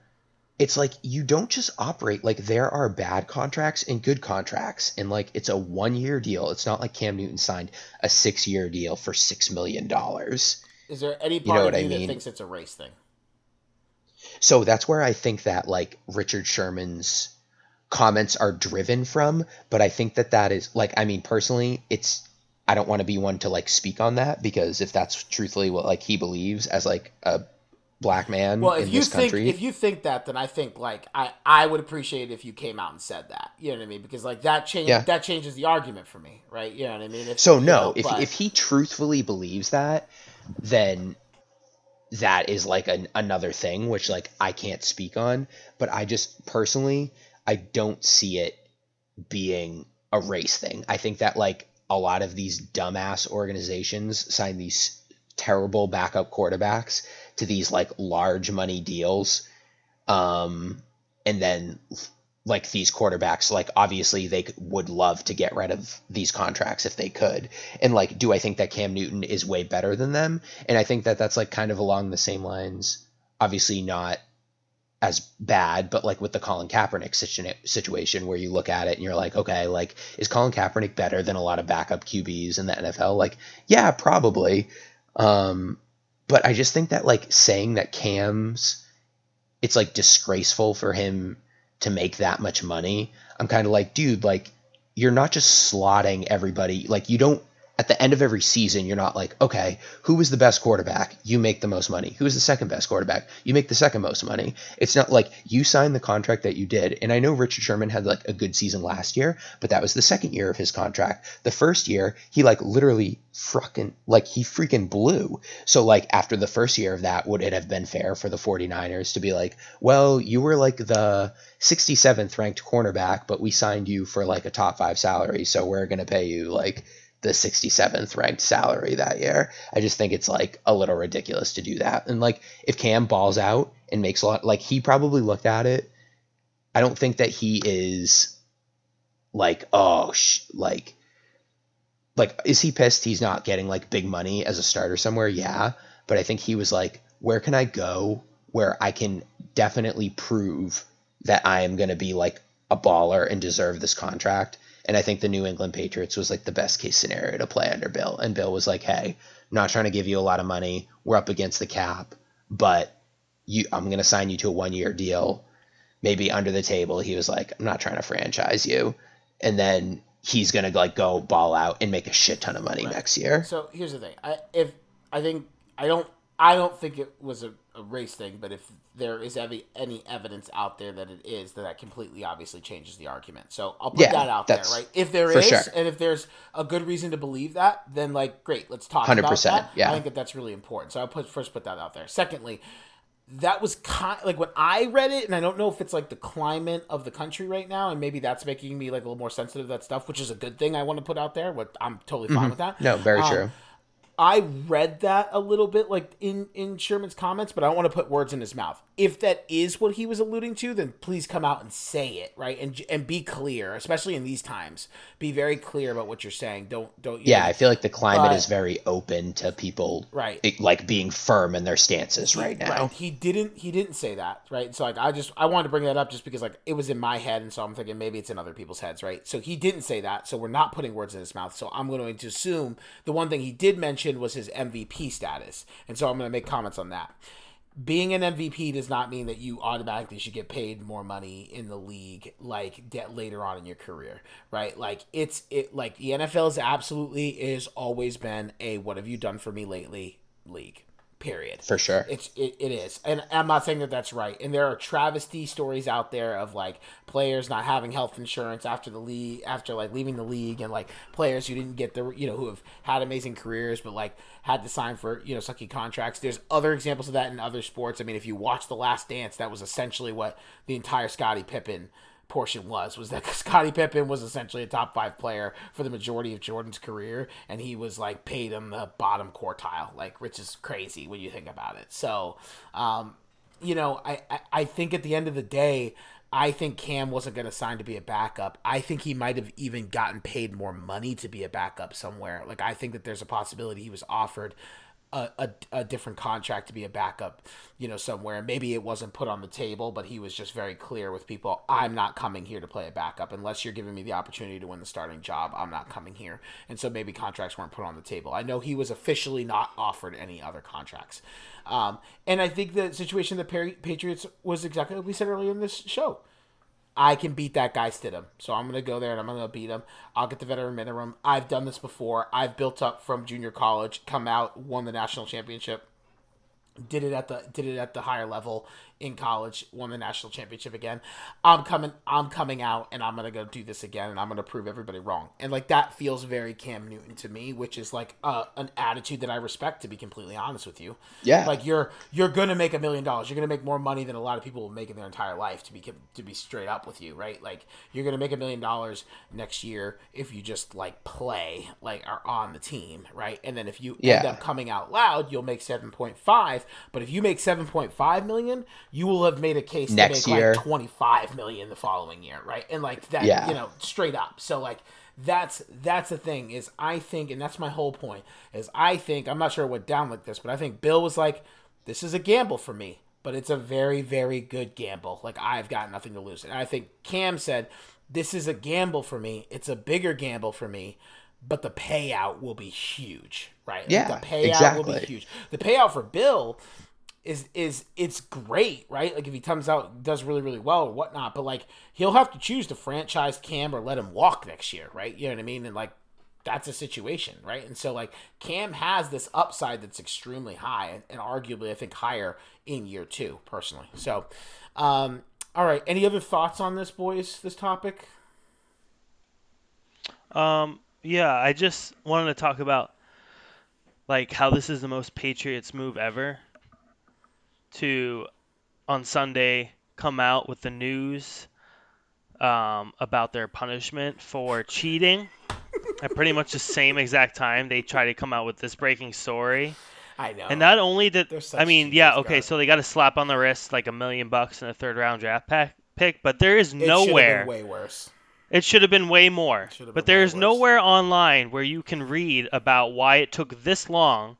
it's like you don't just operate like there are bad contracts and good contracts and like it's a one year deal. It's not like Cam Newton signed a six year deal for six million dollars. Is there any know part what of I you that thinks it's a race thing? So that's where I think that like Richard Sherman's comments are driven from, but I think that that is like I mean personally, it's I don't want to be one to like speak on that because if that's truthfully what like he believes as like a black man Well, in if you this think country, if you think that, then I think like I I would appreciate if you came out and said that. You know what I mean? Because like that change Yeah. that changes the argument for me, right? You know what I mean? If, So no, know, if but- if he truthfully believes that, then that is like an, another thing which like I can't speak on, but I just personally I don't see it being a race thing. I think that like a lot of these dumbass organizations sign these terrible backup quarterbacks to these like large money deals Um, and then like these quarterbacks, like obviously they would love to get rid of these contracts if they could. And like, do I think that Cam Newton is way better than them? And I think that that's like kind of along the same lines. Obviously not as bad, but like with the Colin Kaepernick situation where you look at it and you're like, okay, like is Colin Kaepernick better than a lot of backup QBs in the NFL? Like, yeah, probably. Um, but I just think that like saying that Cam's, it's like disgraceful for him to make that much money. I'm kind of like, dude, like you're not just slotting everybody. Like you don't at the end of every season, you're not like, okay, who was the best quarterback? You make the most money. Who is the second best quarterback? You make the second most money. It's not like you signed the contract that you did. And I know Richard Sherman had like a good season last year, but that was the second year of his contract. The first year, he like literally fucking like he freaking blew. So like after the first year of that, would it have been fair for the 49ers to be like, well, you were like the 67th ranked cornerback, but we signed you for like a top five salary, so we're gonna pay you like the 67th ranked salary that year. I just think it's like a little ridiculous to do that. And like if Cam balls out and makes a lot, like he probably looked at it. I don't think that he is like, oh, sh- like, like, is he pissed he's not getting like big money as a starter somewhere? Yeah. But I think he was like, where can I go where I can definitely prove that I am going to be like a baller and deserve this contract? And I think the New England Patriots was like the best case scenario to play under Bill. And Bill was like, "Hey, I'm not trying to give you a lot of money. We're up against the cap, but you, I'm going to sign you to a one year deal. Maybe under the table, he was like, I'm not trying to franchise you, and then he's going to like go ball out and make a shit ton of money right. next year. So here's the thing: I if I think I don't I don't think it was a, a race thing, but if there is any, any evidence out there that it is, then that completely obviously changes the argument. So I'll put yeah, that out there, right? If there is, sure. and if there's a good reason to believe that, then like great, let's talk 100%, about that. Yeah. I think that that's really important. So I'll put first put that out there. Secondly, that was kind like when I read it, and I don't know if it's like the climate of the country right now, and maybe that's making me like a little more sensitive to that stuff, which is a good thing I want to put out there. What I'm totally fine mm-hmm. with that. No, very um, true. I read that a little bit like in in Sherman's comments, but I don't want to put words in his mouth. If that is what he was alluding to, then please come out and say it, right? And and be clear, especially in these times. Be very clear about what you're saying. Don't don't Yeah, know, I feel like the climate but, is very open to people right. Like being firm in their stances right now. Right. He didn't he didn't say that, right? So like I just I wanted to bring that up just because like it was in my head and so I'm thinking maybe it's in other people's heads, right? So he didn't say that. So we're not putting words in his mouth. So I'm going to assume the one thing he did mention was his MVP status. And so I'm going to make comments on that. Being an MVP does not mean that you automatically should get paid more money in the league like de- later on in your career, right? Like it's it like the NFL is absolutely is always been a what have you done for me lately league period. For sure. It's it, it is. And i'm not saying that that's right. And there are travesty stories out there of like players not having health insurance after the league after like leaving the league and like players who didn't get the you know who have had amazing careers but like had to sign for you know sucky contracts. There's other examples of that in other sports. I mean if you watch the last dance that was essentially what the entire scottie pippen portion was was that Scottie Pippen was essentially a top five player for the majority of Jordan's career, and he was like paid in the bottom quartile, like which is crazy when you think about it. So, um, you know, I, I I think at the end of the day. I think Cam wasn't going to sign to be a backup. I think he might have even gotten paid more money to be a backup somewhere. Like I think that there's a possibility he was offered a, a, a, different contract to be a backup, you know, somewhere. Maybe it wasn't put on the table, but he was just very clear with people I'm not coming here to play a backup unless you're giving me the opportunity to win the starting job. I'm not coming here. And so maybe contracts weren't put on the table. I know he was officially not offered any other contracts. Um, and I think the situation the Patriots was exactly what we said earlier in this show. I can beat that guy Stidham. So I'm going to go there and I'm going to beat him. I'll get the veteran minimum. I've done this before. I've built up from junior college, come out, won the national championship did it at the did it at the higher level in college won the national championship again. I'm coming i'm coming out and i'm gonna go do this again and i'm gonna prove everybody wrong. And like that feels very cam newton to me which is like uh, an attitude that i respect to be completely honest with you. Yeah. Like you're you're gonna make a million dollars. You're gonna make more money than a lot of people will make in their entire life to be to be straight up with you right? Like you're gonna make a million dollars next year if you just like play like are on the team right? And then if you yeah. end up coming out loud you'll make 7.5 But if you make seven point five million, you will have made a case Next to make year. like twenty five million the following year, right? And like that, Yeah. you know, straight up. So like that's that's the thing is I think, and that's my whole point is I think I'm not sure it went down like this, but I think Bill was like, this is a gamble for me, but it's a very very good gamble. Like I've got nothing to lose, and I think Cam said, this is a gamble for me. It's a bigger gamble for me. But the payout will be huge, right? Yeah, the payout will be huge. The payout for Bill is is it's great, right? Like if he comes out does really really well or whatnot, but like he'll have to choose to franchise Cam or let him walk next year, right? You know what I mean? And like that's a situation, right? And so like Cam has this upside that's extremely high and, and arguably I think higher in year two, personally. So, um, all right. Any other thoughts on this, boys? This topic? Um, yeah, I just wanted to talk about like how this is the most Patriots move ever to on Sunday come out with the news um, about their punishment for cheating. At pretty much the same exact time, they try to come out with this breaking story. I know. And not only did I mean, yeah, okay, God. so they got a slap on the wrist, like a million bucks and a third round draft pack, pick, but there is It should have been nowhere. way worse. It should have been way more. Have But there is nowhere online where you can read about why it took this long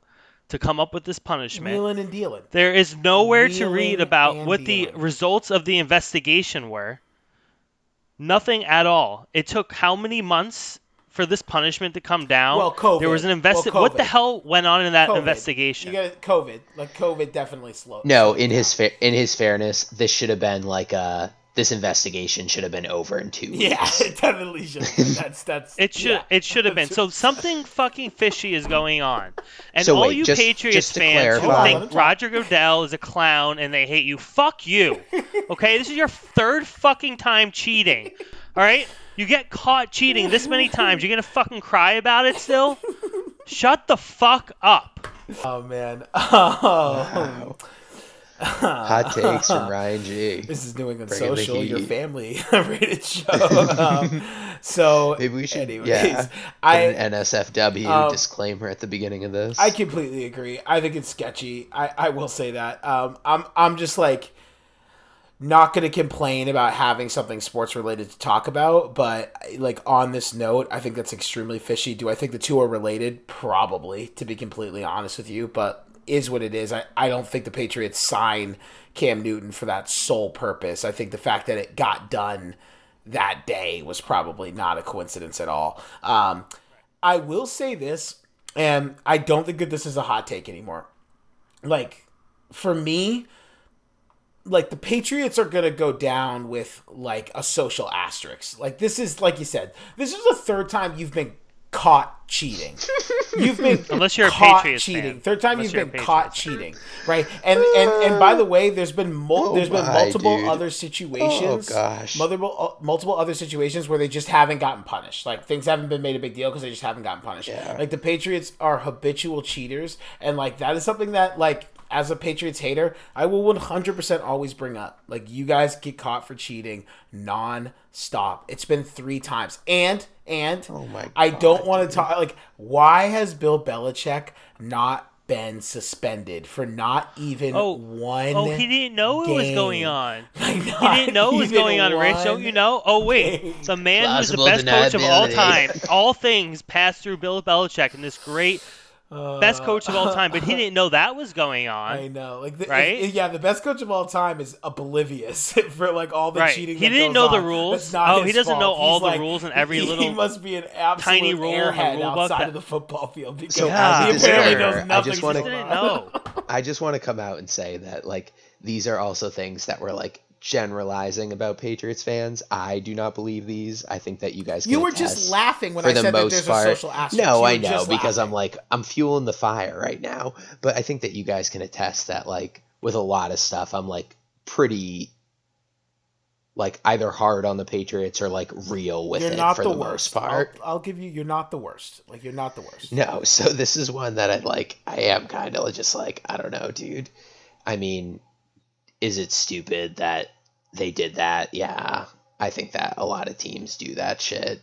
to come up with this punishment. Wheeling and dealing. There is nowhere to read about and what the results of the investigation were. Nothing at all. It took how many months for this punishment to come down? Well, COVID. There was an investi- Well, What the hell went on in that COVID. investigation? You got COVID. Like COVID definitely slowed. No, in his down. fa- in his fairness, this should have been like uh this investigation should have been over in two Yeah, weeks. it definitely should. have been. That's that's. It should yeah. it should have been. So something fucking fishy is going on. And So all wait, you just- Patriots just to fans who think Roger Goodell is a clown and they hate you, fuck you. Okay, this is your third fucking time cheating. All right? You get caught cheating this many times, you're going to fucking cry about it still? Shut the fuck up. Oh man. Oh. Wow. Hot takes from Ryan G. This is New England Bringing Social, your family rated show. Um, so, Maybe we should anyways, yeah, I an NSFW um, disclaimer at the beginning of this. I completely agree. I think it's sketchy. I, I will say that. Um, I'm I'm just like not going to complain about having something sports related to talk about, but like on this note, I think that's extremely fishy. Do I think the two are related? Probably, to be completely honest with you, but is what it is. I, I don't think the Patriots sign Cam Newton for that sole purpose. I think the fact that it got done that day was probably not a coincidence at all. Um, I will say this, and I don't think that this is a hot take anymore. Like, for me, like the Patriots are gonna go down with like a social asterisk. Like this is like you said, this is the third time you've been caught cheating. You've been Unless you're a caught Patriots fan. cheating. Third time Unless you've been caught cheating, right? And and and by the way, there's been mul- Oh there's been multiple dude. other situations. Oh, gosh. multiple uh, multiple other situations where they just haven't gotten punished. Like things haven't been made a big deal because they just haven't gotten punished. Yeah. Like the Patriots are habitual cheaters, and like that is something that like as a Patriots hater, I will 100% always bring up. Like you guys get caught for cheating non-stop. It's been 3 times. And and Oh my God, I don't want to talk like why has Bill Belichick not been suspended for not even Oh, one Oh, he didn't know it was going on. Like, He didn't know it was going on, Rich. Don't you know? Oh, wait. game. The man who's the best coach of all time. All things passed through Bill Belichick and this great best coach of all time, but he uh, didn't know that was going on. I know, like, the, Right? if- yeah, the best coach of all time is oblivious for like all the Right. cheating. He that didn't goes know the rules. Oh, he doesn't know all He's the like- rules and every he, little He must be an absolute tiny rule airhead rule outside that- of the football field because So, as a he uh, apparently disclaimer, knows I nothing. just wanna- know. I just want to come out and say that like these are also things that we're like generalizing about Patriots fans. I do not believe these. I think that you guys You were just laughing when I said that there's part. a social aspect. No, I know because I'm like I'm fueling the fire right now. But I think that you guys can attest that like with a lot of stuff, I'm like pretty like either hard on the Patriots or like real with you're it for the, the, worst. most part. I'll, I'll give you. You're not the worst. Like you're not the worst. No, so this is one that I like. I am kind of just like I don't know, dude. I mean, is it stupid that they did that? Yeah, I think that a lot of teams do that shit,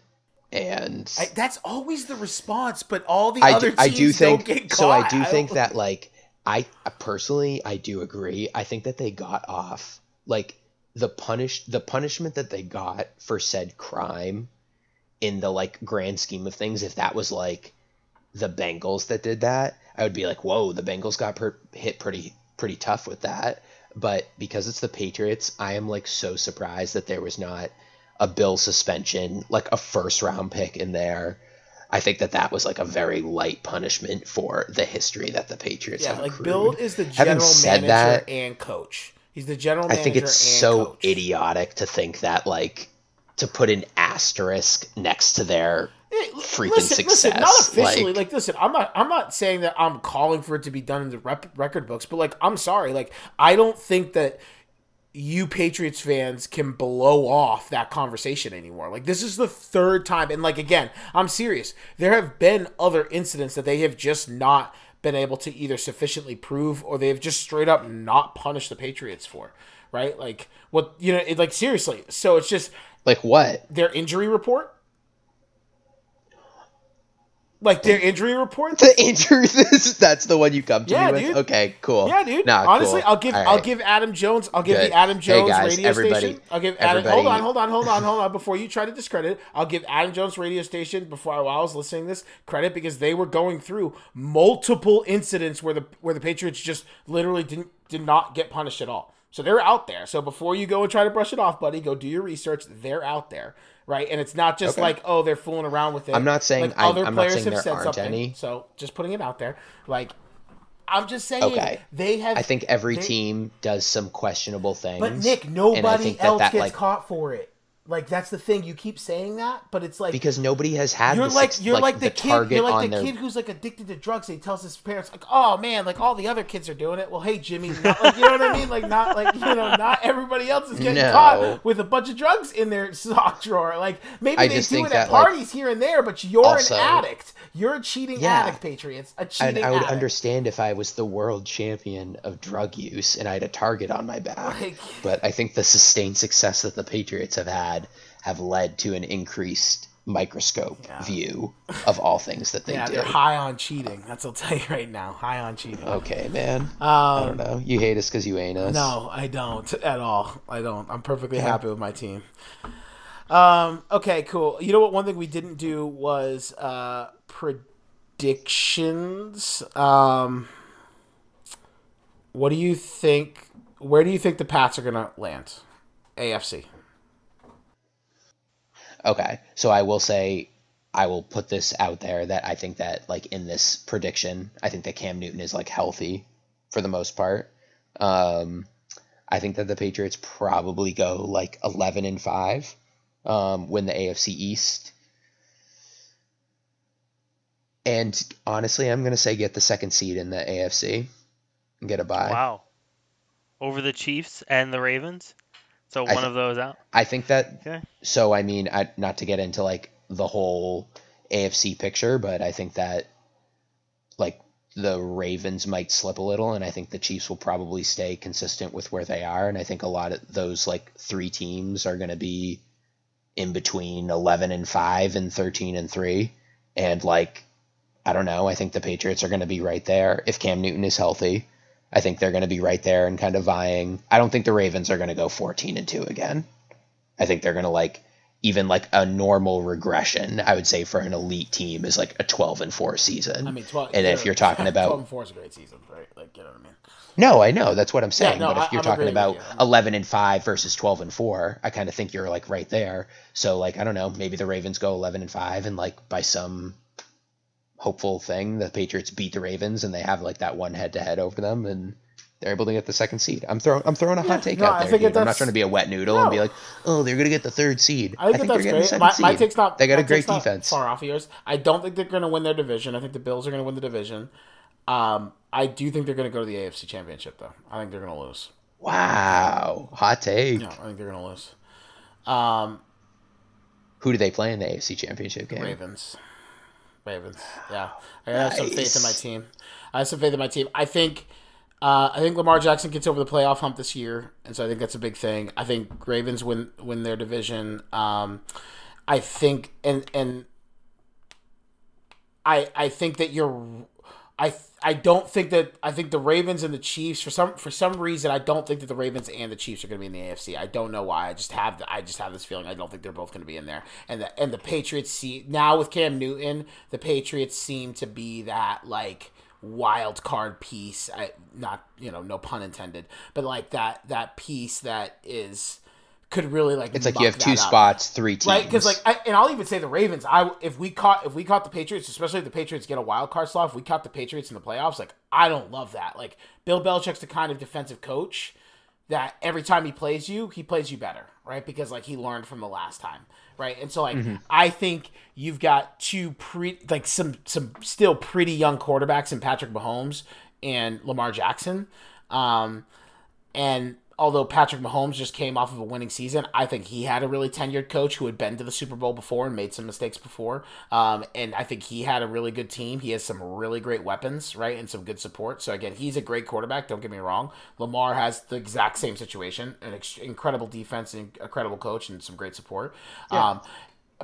and I, that's always the response, but all the I other do, teams I do think don't get caught. so. I do think that like I personally I do agree. I think that they got off like the punish the punishment that they got for said crime in the like grand scheme of things if that was like the Bengals that did that, I would be like, "Whoa, the Bengals got per- hit pretty pretty tough with that." But because it's the Patriots, I am like so surprised that there was not a bill suspension, like a first round pick in there. I think that that was like a very light punishment for the history that the Patriots have. Yeah, have like accrued. Bill is the general manager that- and coach. He's the general manager. I think it's so coach. idiotic to think that like to put an asterisk next to their freaking listen, Listen, not officially. like- Like, listen, I'm not. I'm not saying that I'm calling for it to be done in the rep- record books, but like, I'm sorry. Like, I don't think that you Patriots fans can blow off that conversation anymore. Like, this is the third time, and like again, I'm serious. There have been other incidents that they have just not been able to either sufficiently prove or they have just straight up not punished the Patriots for. Right? Like, what you know? It, like seriously. So it's just like what? their injury report. Like their injury report. The injury that's the one you come to Yeah, me with? dude. Okay, cool. Yeah, dude. Nah, Honestly, cool. I'll give All I'll give Adam Jones. I'll give Good. the Adam Hey, Jones guys, radio station. I'll give Adam. everybody- Hold on, hold on, hold on, hold on. Before you try to discredit, it, I'll give Adam Jones radio station before I, while I was listening to this credit because they were going through multiple incidents where the where the Patriots just literally didn't did not get punished at all. So they're out there. So before you go and try to brush it off, buddy, go do your research. They're out there, right? And it's not just Okay. like oh they're fooling around with it. I'm not saying- like, I'm- other I'm not players saying have said something. any. So just putting it out there, like. I'm just saying Okay. they have I think every they- team does some questionable things. but Nick, nobody that else that, gets like, caught for it. Like that's the thing. You keep saying that, but it's like because nobody has had you're the like you're like, the, kid. target You're like the their kid who's like addicted to drugs. And he tells his parents like, "Oh man, like all the other kids are doing it." Well, hey Jimmy, not, like, you know what I mean? Like not like you know, not everybody else is getting No. caught with a bunch of drugs in their sock drawer. Like maybe I they do it at that, like- parties here and there, but you're Also- an addict. You're a cheating Yeah. addict, Patriots. A and cheating I would addict. understand if I was the world champion of drug use and I had a target on my back. Like- but I think the sustained success that the Patriots have had have led to an increased microscope view of all things that they Yeah, do. they're high on cheating. That's what I'll tell you right now. High on cheating. Okay, man. I Um, don't know. You hate us because you ain't us. No, I don't at all. I don't. I'm perfectly happy with my team. Um, okay, cool. You know what? One thing we didn't do was uh, predictions. Um, what do you think? Where do you think the Pats are gonna land? AFC. Okay, so I will say, I will put this out there that I think that like in this prediction, I think that Cam Newton is like healthy for the most part. Um, I think that the Patriots probably go like eleven and five, um, win the AFC East. And honestly, I'm gonna say get the second seed in the AFC and get a bye. Wow. Over the Chiefs and the Ravens. So one thi- of those out. I think that Okay. so I mean, I, not to get into like the whole AFC picture, but I think that like the Ravens might slip a little, and I think the Chiefs will probably stay consistent with where they are, and I think a lot of those like three teams are going to be in between eleven and five and thirteen and three, and like I don't know, I think the Patriots are going to be right there if Cam Newton is healthy. I think they're going to be right there and kind of vying. I don't think the Ravens are going to go 14 and 2 again. I think they're going to like even like a normal regression, I would say for an elite team is like a 12 and 4 season. I mean, twelve. and if you're talking about twelve and four is a great season, right? Like you know what I mean. No, I know, that's what I'm saying, no, but if you're I'm talking about you. 11 and 5 versus 12 and 4, I kind of think you're like right there. So like I don't know, maybe the Ravens go 11 and 5 and like by some hopeful thing the Patriots beat the Ravens and they have like that one head to head over them and they're able to get the second seed. I'm throwing I'm throwing a hot take no, I out there. think I'm not trying to be a wet noodle and be like, "Oh, they're going to get the third seed." I think, they're that's getting the My, seed. my take's not. They got a great defense. Far off of yours. I don't think they're going to win their division. I think the Bills are going to win the division. Um, I do think they're going to go to the AFC Championship, though. I think they're going to lose. Wow, hot take. No, I think they're going to lose. Um, Who do they play in the AFC Championship game? Ravens. Ravens. Yeah, I have some faith in my team. I have some faith in my team. I think. Uh, I think Lamar Jackson gets over the playoff hump this year, and so I think that's a big thing. I think Ravens win win their division. Um, I think, and and I I think that you're I I don't think that I think the Ravens and the Chiefs for some for some reason I don't think that the Ravens and the Chiefs are going to be in the AFC. I don't know why. I just have I just have this feeling I don't think they're both going to be in there. And the and the Patriots see now with Cam Newton, the Patriots seem to be that like wild card piece. I not you know no pun intended, but like that that piece that is could really like It's like you have two up. spots, three teams. Right, because like, I, and I'll even say the Ravens. I if we caught if we caught the Patriots, especially if the Patriots get a wild card slot, if we caught the Patriots in the playoffs, like I don't love that. Like Bill Belichick's the kind of defensive coach that every time he plays you, he plays you better, right? Because like he learned from the last time, right? And so like I think you've got two pre like some some still pretty young quarterbacks in Patrick Mahomes and Lamar Jackson. Um, and although Patrick Mahomes just came off of a winning season, I think he had a really tenured coach who had been to the Super Bowl before and made some mistakes before. Um, and I think he had a really good team. He has some really great weapons, right, and some good support. So again, he's a great quarterback. Don't get me wrong. Lamar has the exact same situation: an ex- incredible defense, and incredible coach, and some great support. Um,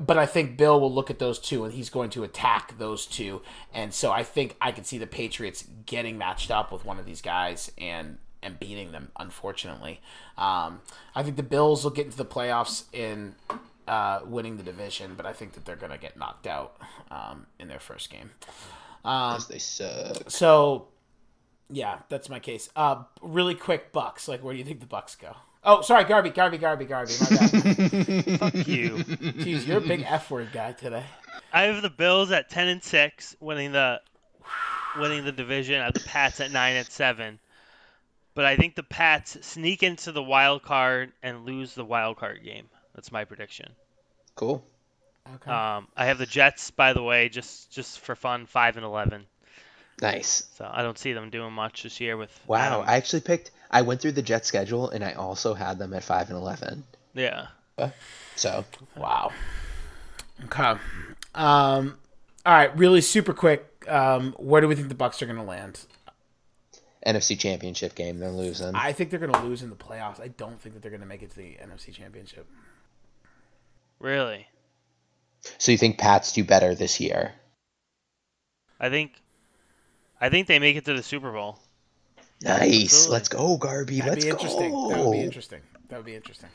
but I think Bill will look at those two and he's going to attack those two. And so I think I could see the Patriots getting matched up with one of these guys and and beating them. Unfortunately, um, I think the Bills will get into the playoffs in uh, winning the division, but I think that they're going to get knocked out um, in their first game. Um, 'Cause they suck. so, yeah, that's my case. Uh, really quick, Bucks. Like, where do you think the Bucks go? Oh, sorry, Garby, Garby, Garby, Garby. My bad. Fuck you. Jeez, you're a big F word guy today. I have the Bills at ten and six, winning the winning the division. I have the Pats at nine and seven. But I think the Pats sneak into the wild card and lose the wild card game. That's my prediction. Cool. Okay. Um, I have the Jets, by the way, just just for fun, five and eleven. Nice. So I don't see them doing much this year with. Wow. Adam. I actually picked. I went through the Jet schedule and I also had them at five and eleven. Yeah. So Wow. Okay. Um. All right. Really super quick. Um. Where do we think the Bucks are going to land? NFC Championship game, they're losing. I think they're going to lose in the playoffs. I don't think that they're going to make it to the NFC Championship. Really. So you think Pats do better this year? I think. I think they make it to the Super Bowl. Nice. Absolutely. Let's go, Garby. That'd Let's be interesting. go. That would be interesting. That would be interesting.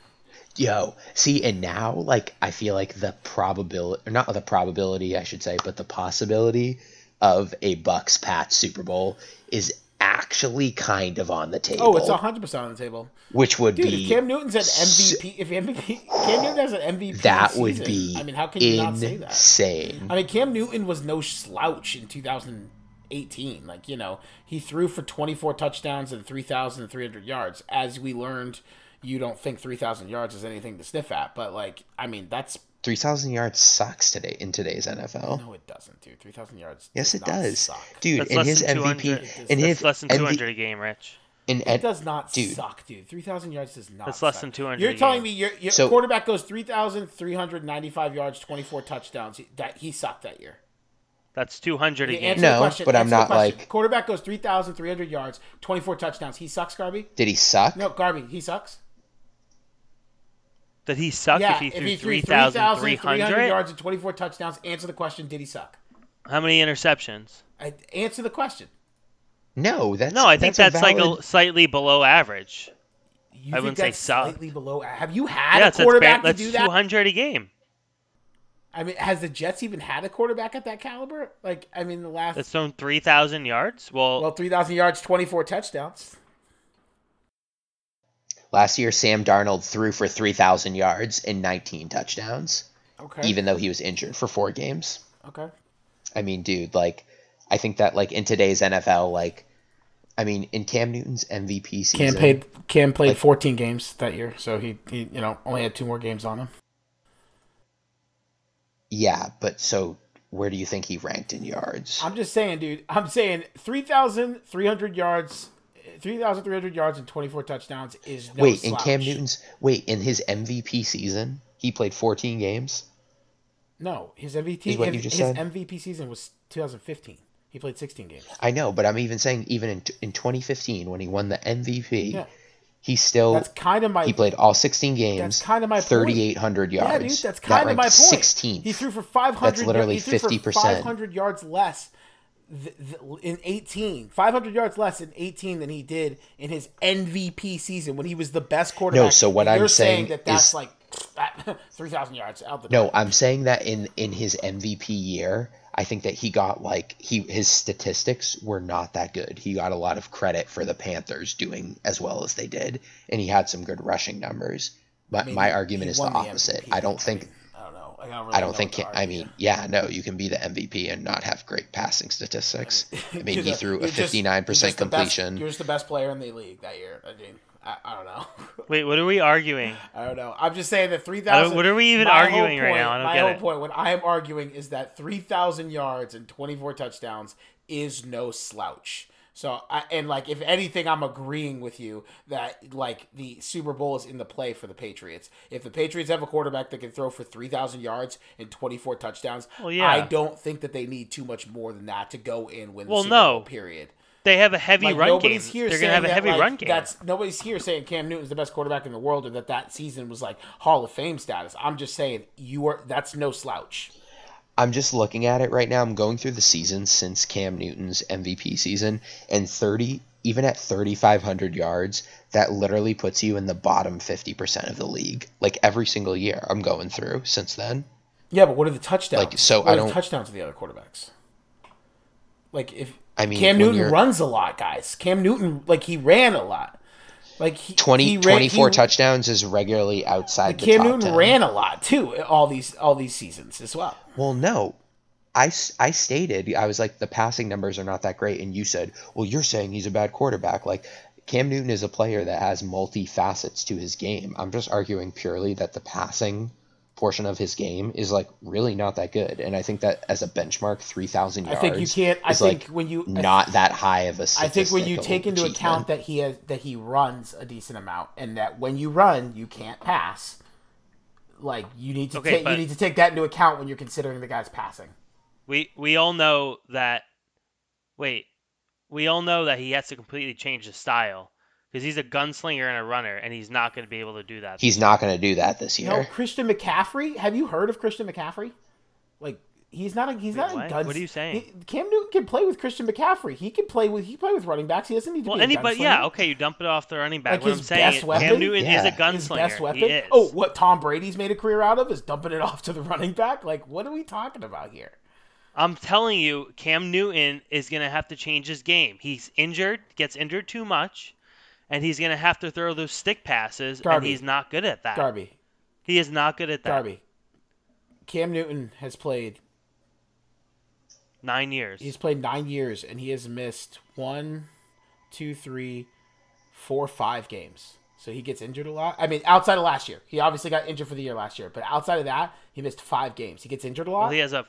Yo, see, and now, like, I feel like the probability, or not the probability, I should say, but the possibility of a Bucks Pats Super Bowl is actually kind of on the table. Oh, it's hundred percent on the table, which would dude. be If Cam Newton's an MVP, if MVP, Cam Newton has an MVP, that would be I mean, how can you not say that? insane. I mean, Cam Newton was no slouch in 2018. Like, you know, he threw for 24 touchdowns and 3,300 yards. As we learned, you don't think 3,000 yards is anything to sniff at. But, like, I mean, that's. Three thousand yards sucks today in today's NFL. No, it doesn't, dude. 3,000 yards. yes, does it not does, Suck. dude. That's in his MVP, in his less than MV 200 a game, Rich. in, It does not Dude. suck, dude. 3,000 yards does not That's less than 200 You're a telling game. me your, your So- quarterback goes 3,395 yards, 24 touchdowns. He- That He sucked that year. That's 200 a Okay, game. No, the question. but I'm not like- quarterback goes three thousand three hundred yards, twenty four touchdowns. He sucks, Garby. did he suck? No, Garby, he sucks. Did he suck yeah, if he threw three thousand three 3,300? hundred yards and twenty four touchdowns, answer the question: Did he suck? How many interceptions? I, answer the question. No, that's No, I think that's, a like a slightly below average. You I think wouldn't say that's sucked. slightly below. Have you had Yeah, a that's, that's, quarterback to that's do that? 200 a game. I mean, has the Jets even had a quarterback at that caliber? Like, I mean, the last That's thrown 3,000 yards. Well, well, three thousand yards, twenty four touchdowns. Last year, Sam Darnold threw for 3,000 yards and 19 touchdowns, Okay. even though he was injured for four games. okay. I mean, dude, like, I think that, like, in today's NFL, like, I mean, in Cam Newton's MVP season, Cam played. Cam played Like- fourteen games that year, so he, he you know only had two more games on him. yeah, but so where do you think he ranked in yards? I'm just saying, dude. I'm saying 3,300 yards, 3,300 yards and 24 touchdowns is no wait, in. Cam Newton's, wait, in his MVP season, he played 14 games? No, his MVP, Is what his, you just his said? MVP season was 2015. He played 16 games. I know, but I'm even saying, even in, in 2015, when he won the MVP, Yeah. he still, That's kind of my. he played all 16 games, That's kind of my 3,800 yards. Yeah, dude, that's That kind of my point. 16th. He threw for 500. That's literally he threw 50%. 500 yards less in 18, 500 yards less in 18 than he did in his MVP season when he was the best quarterback. No, so what I'm you're saying that that's is- like 3,000 yards out the No, I'm saying that in in his MVP year, I think that he got like he his statistics were not that good. He got a lot of credit for the Panthers doing as well as they did, and he had some good rushing numbers. But mean, my argument is the won the opposite. I don't think I don't know. I don't, really I don't think what I mean, yeah, no, you can be the MVP and not have great passing statistics. I mean, You're he threw a 59% you're just the best- completion. you're just the best player in the league that year. I mean, I, I don't know. Wait, what are we arguing? I don't know. I'm just saying that three I thousand. don't- what are we even arguing right now? I don't my get whole it. point, what I am arguing, is that three thousand yards and twenty four touchdowns is no slouch. So, I, and like, if anything, I'm agreeing with you that like the Super Bowl is in the play for the Patriots. If the Patriots have a quarterback that can throw for three thousand yards and twenty four touchdowns, Well, yeah. I don't think that they need too much more than that to go in win. The Well, Super no. Bowl, period. They have a heavy Like run game. here They're gonna have a that, heavy like, run game. That's nobody's here saying Cam Newton's the best quarterback in the world or that that season was like Hall of Fame status. I'm just saying you are that's no slouch. I'm just looking at it right now. I'm going through the season since Cam Newton's MVP season, and 30, even at 3,500 yards, that literally puts you in the bottom 50% of the league. Like every single year, I'm going through since then. Yeah, but what are the touchdowns? Like, so what I are don't- touchdowns of the other quarterbacks. Like if I mean, Cam Newton runs a lot, guys. Cam Newton like he ran a lot. Like he 20, he ran, 24 he- touchdowns is regularly outside the Cam top Newton 10. ran a lot too. All these all these seasons as well. Well, no. I, I stated, I was like, the passing numbers are not that great. And you said, well, you're saying he's a bad quarterback. Like, Cam Newton is a player that has multi facets to his game. I'm just arguing purely that the passing portion of his game is like really not that good. And I think that as a benchmark, 3,000 yards. I think you can't. I think like when you I not that high of a I think when you take into achievement. account that he has that he runs a decent amount and that when you run you can't pass, like you need to Okay, take you need to take that into account when you're considering the guy's passing. We we all know that. Wait, we all know that he has to completely change his style because he's a gunslinger and a runner, and he's not going to be able to do that. he's not going to do that this You know, year. Christian McCaffrey. Have you heard of Christian McCaffrey? Like he's not a he's Wait, not what? a guns. What are you saying? he- Cam Newton can play with Christian McCaffrey. He can play with he can play with running backs. He doesn't need to well, be a anybody, gunslinger. yeah, okay, you dump it off the running back. Like what his I'm saying, best is weapon? Cam Newton is a Yeah. His best gunslinger. weapon. He is. Oh, what Tom Brady's made a career out of is dumping it off to the running back. Like what are we talking about here? I'm telling you, Cam Newton is going to have to change his game. He's injured, gets injured too much, and he's going to have to throw those stick passes, and he's not good at that. Darby, He is not good at that. Darby. Cam Newton has played. Nine years. He's played nine years, and he has missed one, two, three, four, five games. So he gets injured a lot. I mean, outside of last year, he obviously got injured for the year last year. But outside of that, he missed five games. He gets injured a lot. Well, he has a.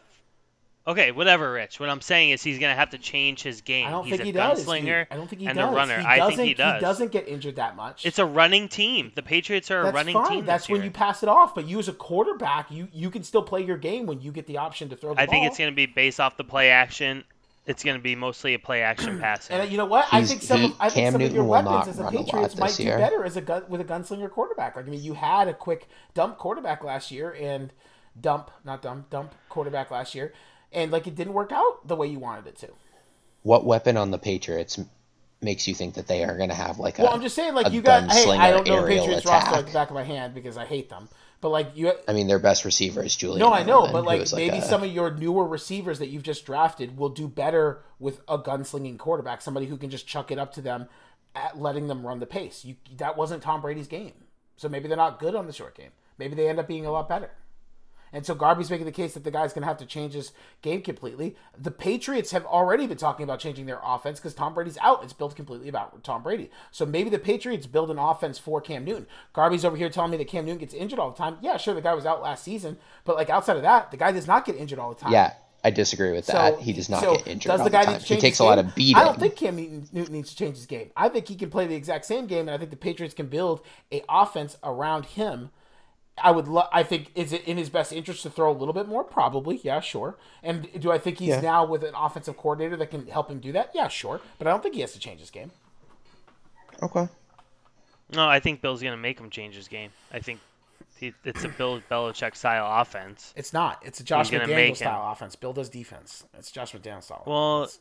Okay, whatever, Rich. What I'm saying is he's going to have to change his game. I don't he's think a he does. gunslinger dude. I don't think he and does. a runner. He I doesn't, think he does. He doesn't get injured that much. It's a running team. The Patriots are a running fine. team. That's this when year. you pass it off. But you as a quarterback, you you can still play your game when you get the option to throw the ball. I think it's going to be based off the play action. It's going to be mostly a play action pass. And uh, you know what? I think some he- of, I think Cam some of your weapons as a run a Patriots might this do year. better as a gun with a gunslinger quarterback. Like I mean, you had a quick dump quarterback last year and dump, not dump, dump quarterback last year, and like it didn't work out the way you wanted it to. What weapon on the Patriots makes you think that they are going to have like a Well, I'm just saying, like you got. Hey, I don't know Patriots roster attack? like the back of my hand because I hate them. But like you, I mean, their best receiver is Julian. No, I know, Edelman, but who like maybe a- some of your newer receivers that you've just drafted will do better with a gunslinging quarterback, somebody who can just chuck it up to them, at letting them run the pace. You that wasn't Tom Brady's game, so maybe they're not good on the short game. Maybe they end up being a lot better. And so Garby's making the case that the guy's going to have to change his game completely. The Patriots have already been talking about changing their offense because Tom Brady's out. It's built completely about Tom Brady. So maybe the Patriots build an offense for Cam Newton. Garby's over here telling me that Cam Newton gets injured all the time. Yeah, sure, the guy was out last season, but like outside of that, the guy does not get injured all the time. Yeah, I disagree with that. So he does not so get injured Does all the the guy time. need to He takes his a lot of beating. I don't think Cam Newton, Newton needs to change his game. I think he can play the exact same game, and I think the Patriots can build a offense around him. I would. Lo- I think is it in his best interest to throw a little bit more? Probably, yeah, sure. And do I think he's Yeah. now with an offensive coordinator that can help him do that? Yeah, sure. But I don't think he has to change his game. Okay. no, I think Bill's going to make him change his game. I think he, it's a Bill Belichick style offense. It's not. It's a Josh He's gonna McDaniel make style offense. Bill does defense. It's Josh McDaniel style. Well, offense.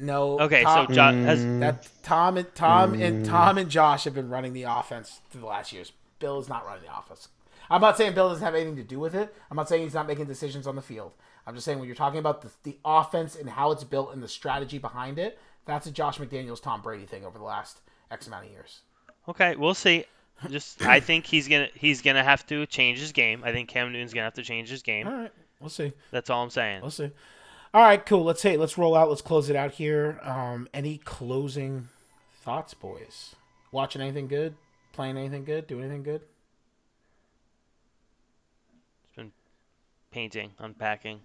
No. Okay, Tom, so jo- has Mm. that Tom and Tom and Tom and Josh have been running the offense through the last years. Bill is not running the offense. I'm not saying Bill doesn't have anything to do with it. I'm not saying he's not making decisions on the field. I'm just saying when you're talking about the, the offense and how it's built and the strategy behind it, that's a Josh McDaniels Tom Brady thing over the last X amount of years. okay. We'll see. Just I think he's gonna he's gonna have to change his game. I think Cam Newton's gonna have to change his game. All right, we'll see. That's all I'm saying. We'll see. All right, cool. Let's say let's roll out. Let's close it out here. Um, any closing thoughts, boys? Watching anything good? Playing anything good? Doing anything good? Painting, unpacking,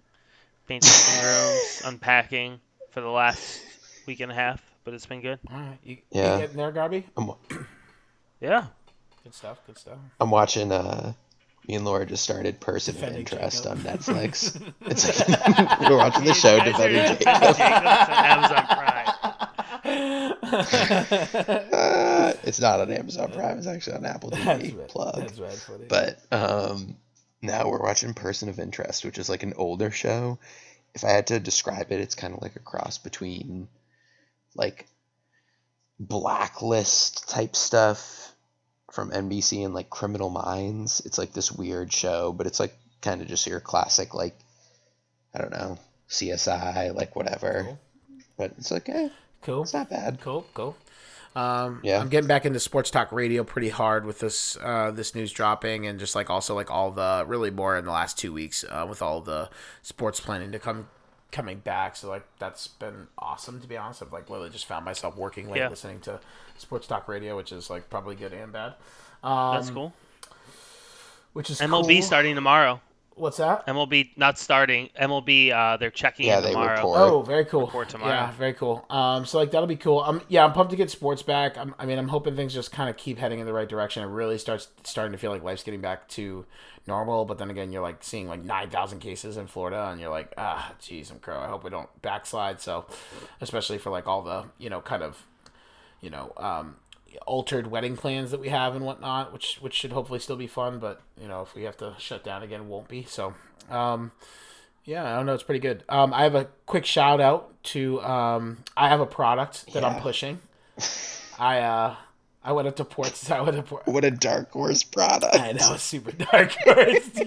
painting some rooms, unpacking for the last week and a half, but it's been good. All right, you, Yeah. you getting there, Garby? I'm, Yeah. Good stuff. Good stuff. I'm watching. Uh, me and Laura just started Person of Interest Jacob. on Netflix. it's like we're watching the show You guys Defending defending Jacob. Jacobs on Amazon Prime. Uh, it's not on Amazon Prime. It's actually on Apple That's TV. right. Plug. That's right. But um, now we're watching Person of Interest, which is like an older show. If I had to describe it, it's kind of like a cross between like blacklist type stuff from NBC and like Criminal Minds. It's like this weird show, but it's like kind of just your classic like I don't know CSI like whatever. Cool. But it's like eh, cool. it's not bad. Cool. Cool. Um, Yeah. I'm getting back into sports talk radio pretty hard with this uh, this news dropping, and just like also like all the really more in the last two weeks uh, with all the sports planning to come coming back. So like that's been awesome to be honest. I've like literally just found myself working late Yeah. listening to sports talk radio, which is like probably good and bad. Um, That's cool. Which is MLB cool. starting tomorrow. What's that? MLB not starting. MLB uh, they're checking Yeah, in they tomorrow. report. Oh, very cool. Report tomorrow. Yeah, very cool. Um, so like that'll be cool. Um, yeah, I'm pumped to get sports back. I'm, I mean, I'm hoping things just kind of keep heading in the right direction. It really starts starting to feel like life's getting back to normal. But then again, you're like seeing like nine thousand cases in Florida, and you're like, ah, geez, I'm crow. I hope we don't backslide. So, especially for like all the you know kind of, you know, um, altered wedding plans that we have and whatnot, which which should hopefully still be fun. But you know, if we have to shut down again, won't be. So. Um, yeah, I don't know. It's pretty good. Um, I have a quick shout out to. Um, I have a product that I'm pushing. I uh, I went up to Ports. I went to Port. What a dark horse product. I know, super dark. horse.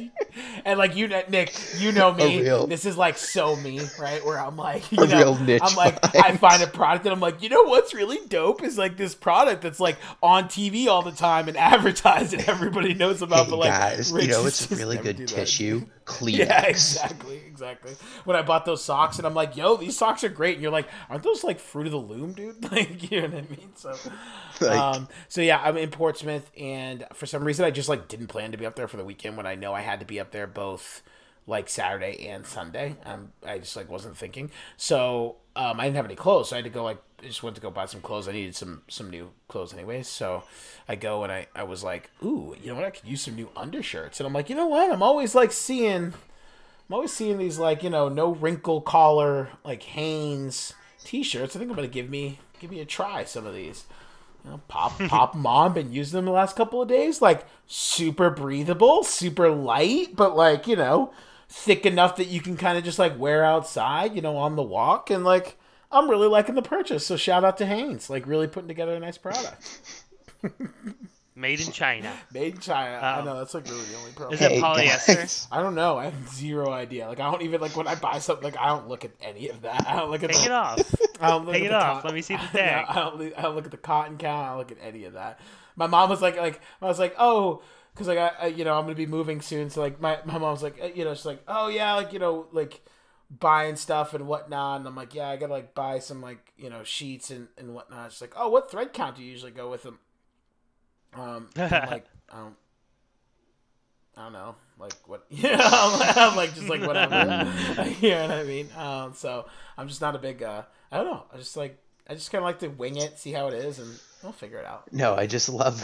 and like you, know, Nick, you know me. Real- this is like so me, right? Where I'm like, you know, I'm like, find. I find a product and I'm like, you know what's really dope is like this product that's like on TV all the time and advertised and everybody knows about. Hey but like, guys, Rich you know it's really good tissue? Kleenex. Yeah, exactly, exactly. When I bought those socks, and I'm like, "Yo, these socks are great," and you're like, "Aren't those like Fruit of the Loom, dude?" Like, you know what I mean? So, Like- um, so yeah, I'm in Portsmouth, and for some reason, I just like didn't plan to be up there for the weekend when I know I had to be up there both like Saturday and Sunday. Um, I just like wasn't thinking, so um, I didn't have any clothes, so I had to go like I just went to go buy some clothes. I needed some some new clothes anyways, so I go and I I was like, "Ooh, you know what? I could use some new undershirts," and I'm like, you know what? I'm always like seeing. I'm always seeing these like you know no wrinkle collar like Hanes t-shirts. I think I'm gonna give me give me a try some of these. You know, pop pop them on. Been using them the last couple of days. Like super breathable, super light, but like you know thick enough that you can kind of just like wear outside. You know, on the walk and like. I'm really liking the purchase, so shout out to Hanes, like really putting together a nice product. Made in China. Made in China. I Um, know that's like really the only problem. Is it Hey, polyester? guys. I don't know. I have zero idea. Like I don't even like when I buy something. Like I don't look at any of that. I don't look at Take the, it off. I don't look Take at it the off. cotton- Let me see the tag. I don't. li- I don't look at the cotton count. I don't look at any of that. My mom was like, like I was like, oh, because like I, I, you know, I'm gonna be moving soon. So like my my mom was like, uh, you know, she's like, oh yeah, like you know, like buying stuff and whatnot. And I'm like, yeah, I gotta like buy some like you know sheets and and whatnot. She's like, oh, what thread count do you usually go with them? Um, I'm like, I don't. I don't know, like what? Yeah, I'm, like- I'm like just like whatever. you know what I mean? Um, so I'm just not a big. Uh, I don't know. I just like I just kind of like to wing it, see how it is, and we'll figure it out. No, I just love.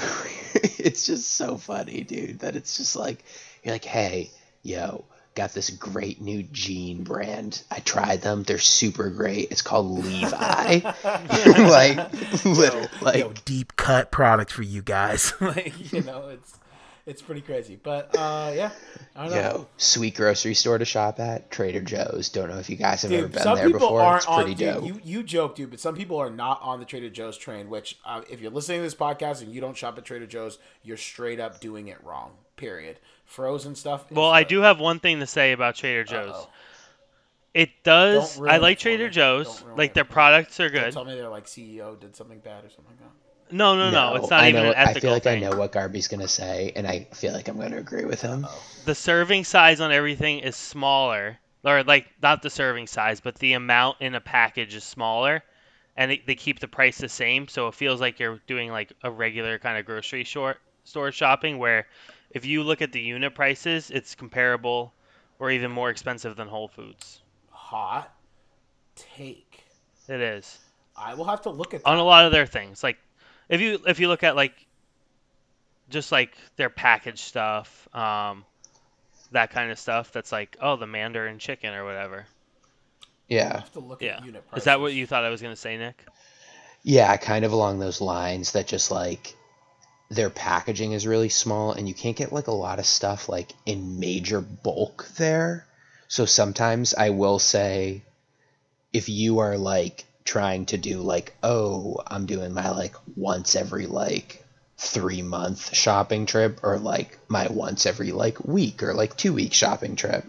it's just so funny, dude. That it's just like you're like, hey, yo, got this great new jean brand. I tried them. They're super great. It's called Levi. like, literally, like, Yo, deep cut product for you guys. like you know, it's it's pretty crazy. But uh, yeah, I don't know. Sweet grocery store to shop at, Trader Joe's. Don't know if you guys have ever Dude, been some there people before. aren't It's pretty on. Dude, dope. you you joke, dude, but some people are not on the Trader Joe's train. Which, uh, if you're listening to this podcast and you don't shop at Trader Joe's, you're straight up doing it wrong. Period. Frozen stuff. Well, I do have one thing to say about Trader Joe's. Uh-oh. It does. I like for me. Trader Joe's. Like their me. products are Don't good. tell me their like CEO did something bad or something like that. No, no, no. It's not I even know, an ethical I feel like thing. I know what Garby's gonna say, and I feel like I'm gonna agree with him. The serving size on everything is smaller, or like not the serving size, but the amount in a package is smaller, and it, they keep the price the same, so it feels like you're doing like a regular kind of grocery store store shopping. Where if you look at the unit prices, it's comparable or even more expensive than Whole Foods. Hot take. It is. I will have to look at that. on a lot of their things. Like if you if you look at like just like their packaged stuff, um, that kind of stuff. That's like oh the Mandarin chicken or whatever. I Yeah, have to look Yeah. at unit prices. Is that what you thought I was gonna say, Nick? yeah, kind of along those lines. That just like their packaging is really small, and you can't get like a lot of stuff like in major bulk there. So sometimes I will say, if you are like trying to do like, oh, I'm doing my like once every like three month shopping trip, or like my once every like week or like two week shopping trip.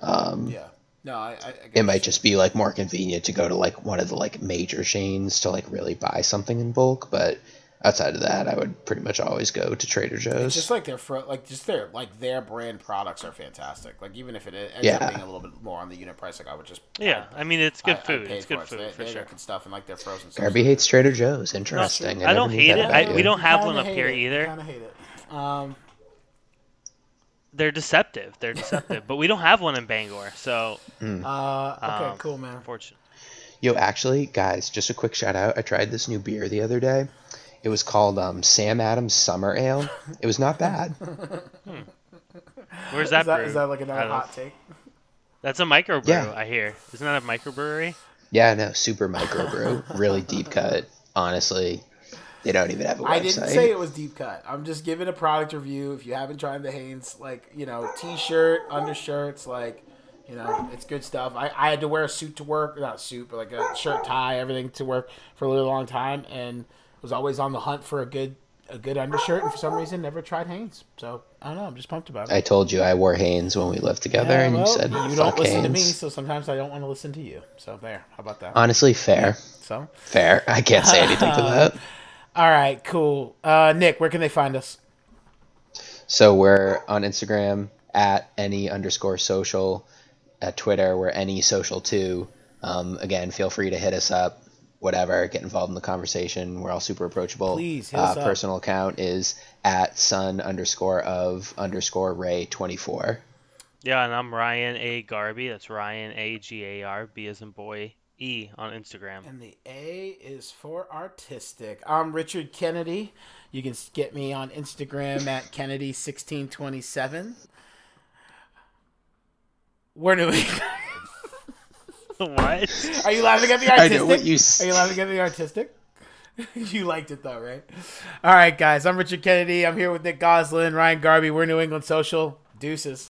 Um, Yeah. No, I. I, I it might just be like more convenient to go to like one of the like major chains to like really buy something in bulk but outside of that i would pretty much always go to trader It's joe's just like their fro- like just their like their brand products are fantastic. Like even if it ends Yeah. up being a little bit more on the unit price, like I would just Yeah, I mean it's good I food. paid It's good for it. So food they, for they sure. got good stuff and like their frozen. stuff. garby hates trader joe's interesting I don't hate it. I- we don't have one up here it. either. Kinda hate it. Um, They're deceptive. They're deceptive, but we don't have one in Bangor, so uh, okay, Um, cool, man. unfortunately. yo actually guys just a quick shout out i tried this new beer the other day it was called um, sam adams summer ale it was not bad Where's Is that, that, is that like another hot take? That's a microbrew, Yeah. I hear. Isn't that a microbrewery? yeah no super microbrew really deep cut honestly they don't even have a website I didn't say it was deep cut. I'm just giving a product review. If you haven't tried the Hanes, like you know, t-shirt, undershirts, like you know, it's good stuff. I, I had to wear a suit to work, not a suit, but like a shirt, tie, everything to work for a really long time, and was always on the hunt for a good a good undershirt. And for some reason, never tried Hanes. So I don't know. I'm just pumped about it. I told you I wore Hanes when we lived together, Yeah, and well, you said you don't listen Hanes. to me, so sometimes I don't want to listen to you. So there. How about that? Honestly, fair, So fair. I can't say anything to that. all right, cool. Uh, Nick, where can they find us? So we're on Instagram at NE underscore social, at Twitter we're NE social too. Um, again, feel free to hit us up, whatever, get involved in the conversation. We're all super approachable. Please, hit uh, us up. Personal account is at sun underscore of underscore ray twenty four. Yeah, and I'm Ryan A. Garby. That's Ryan A. G A R B as in boy E on Instagram. And the A is for artistic. I'm Richard Kennedy. You can get me on Instagram at Kennedy1627. We're doing. what? Are you laughing at the I artistic? know what you. s- Are you laughing at the artistic? you liked it though, right? All right, guys. I'm Richard Kennedy. I'm here with Nick Goslin, Ryan Garby. We're New England Social. Deuces.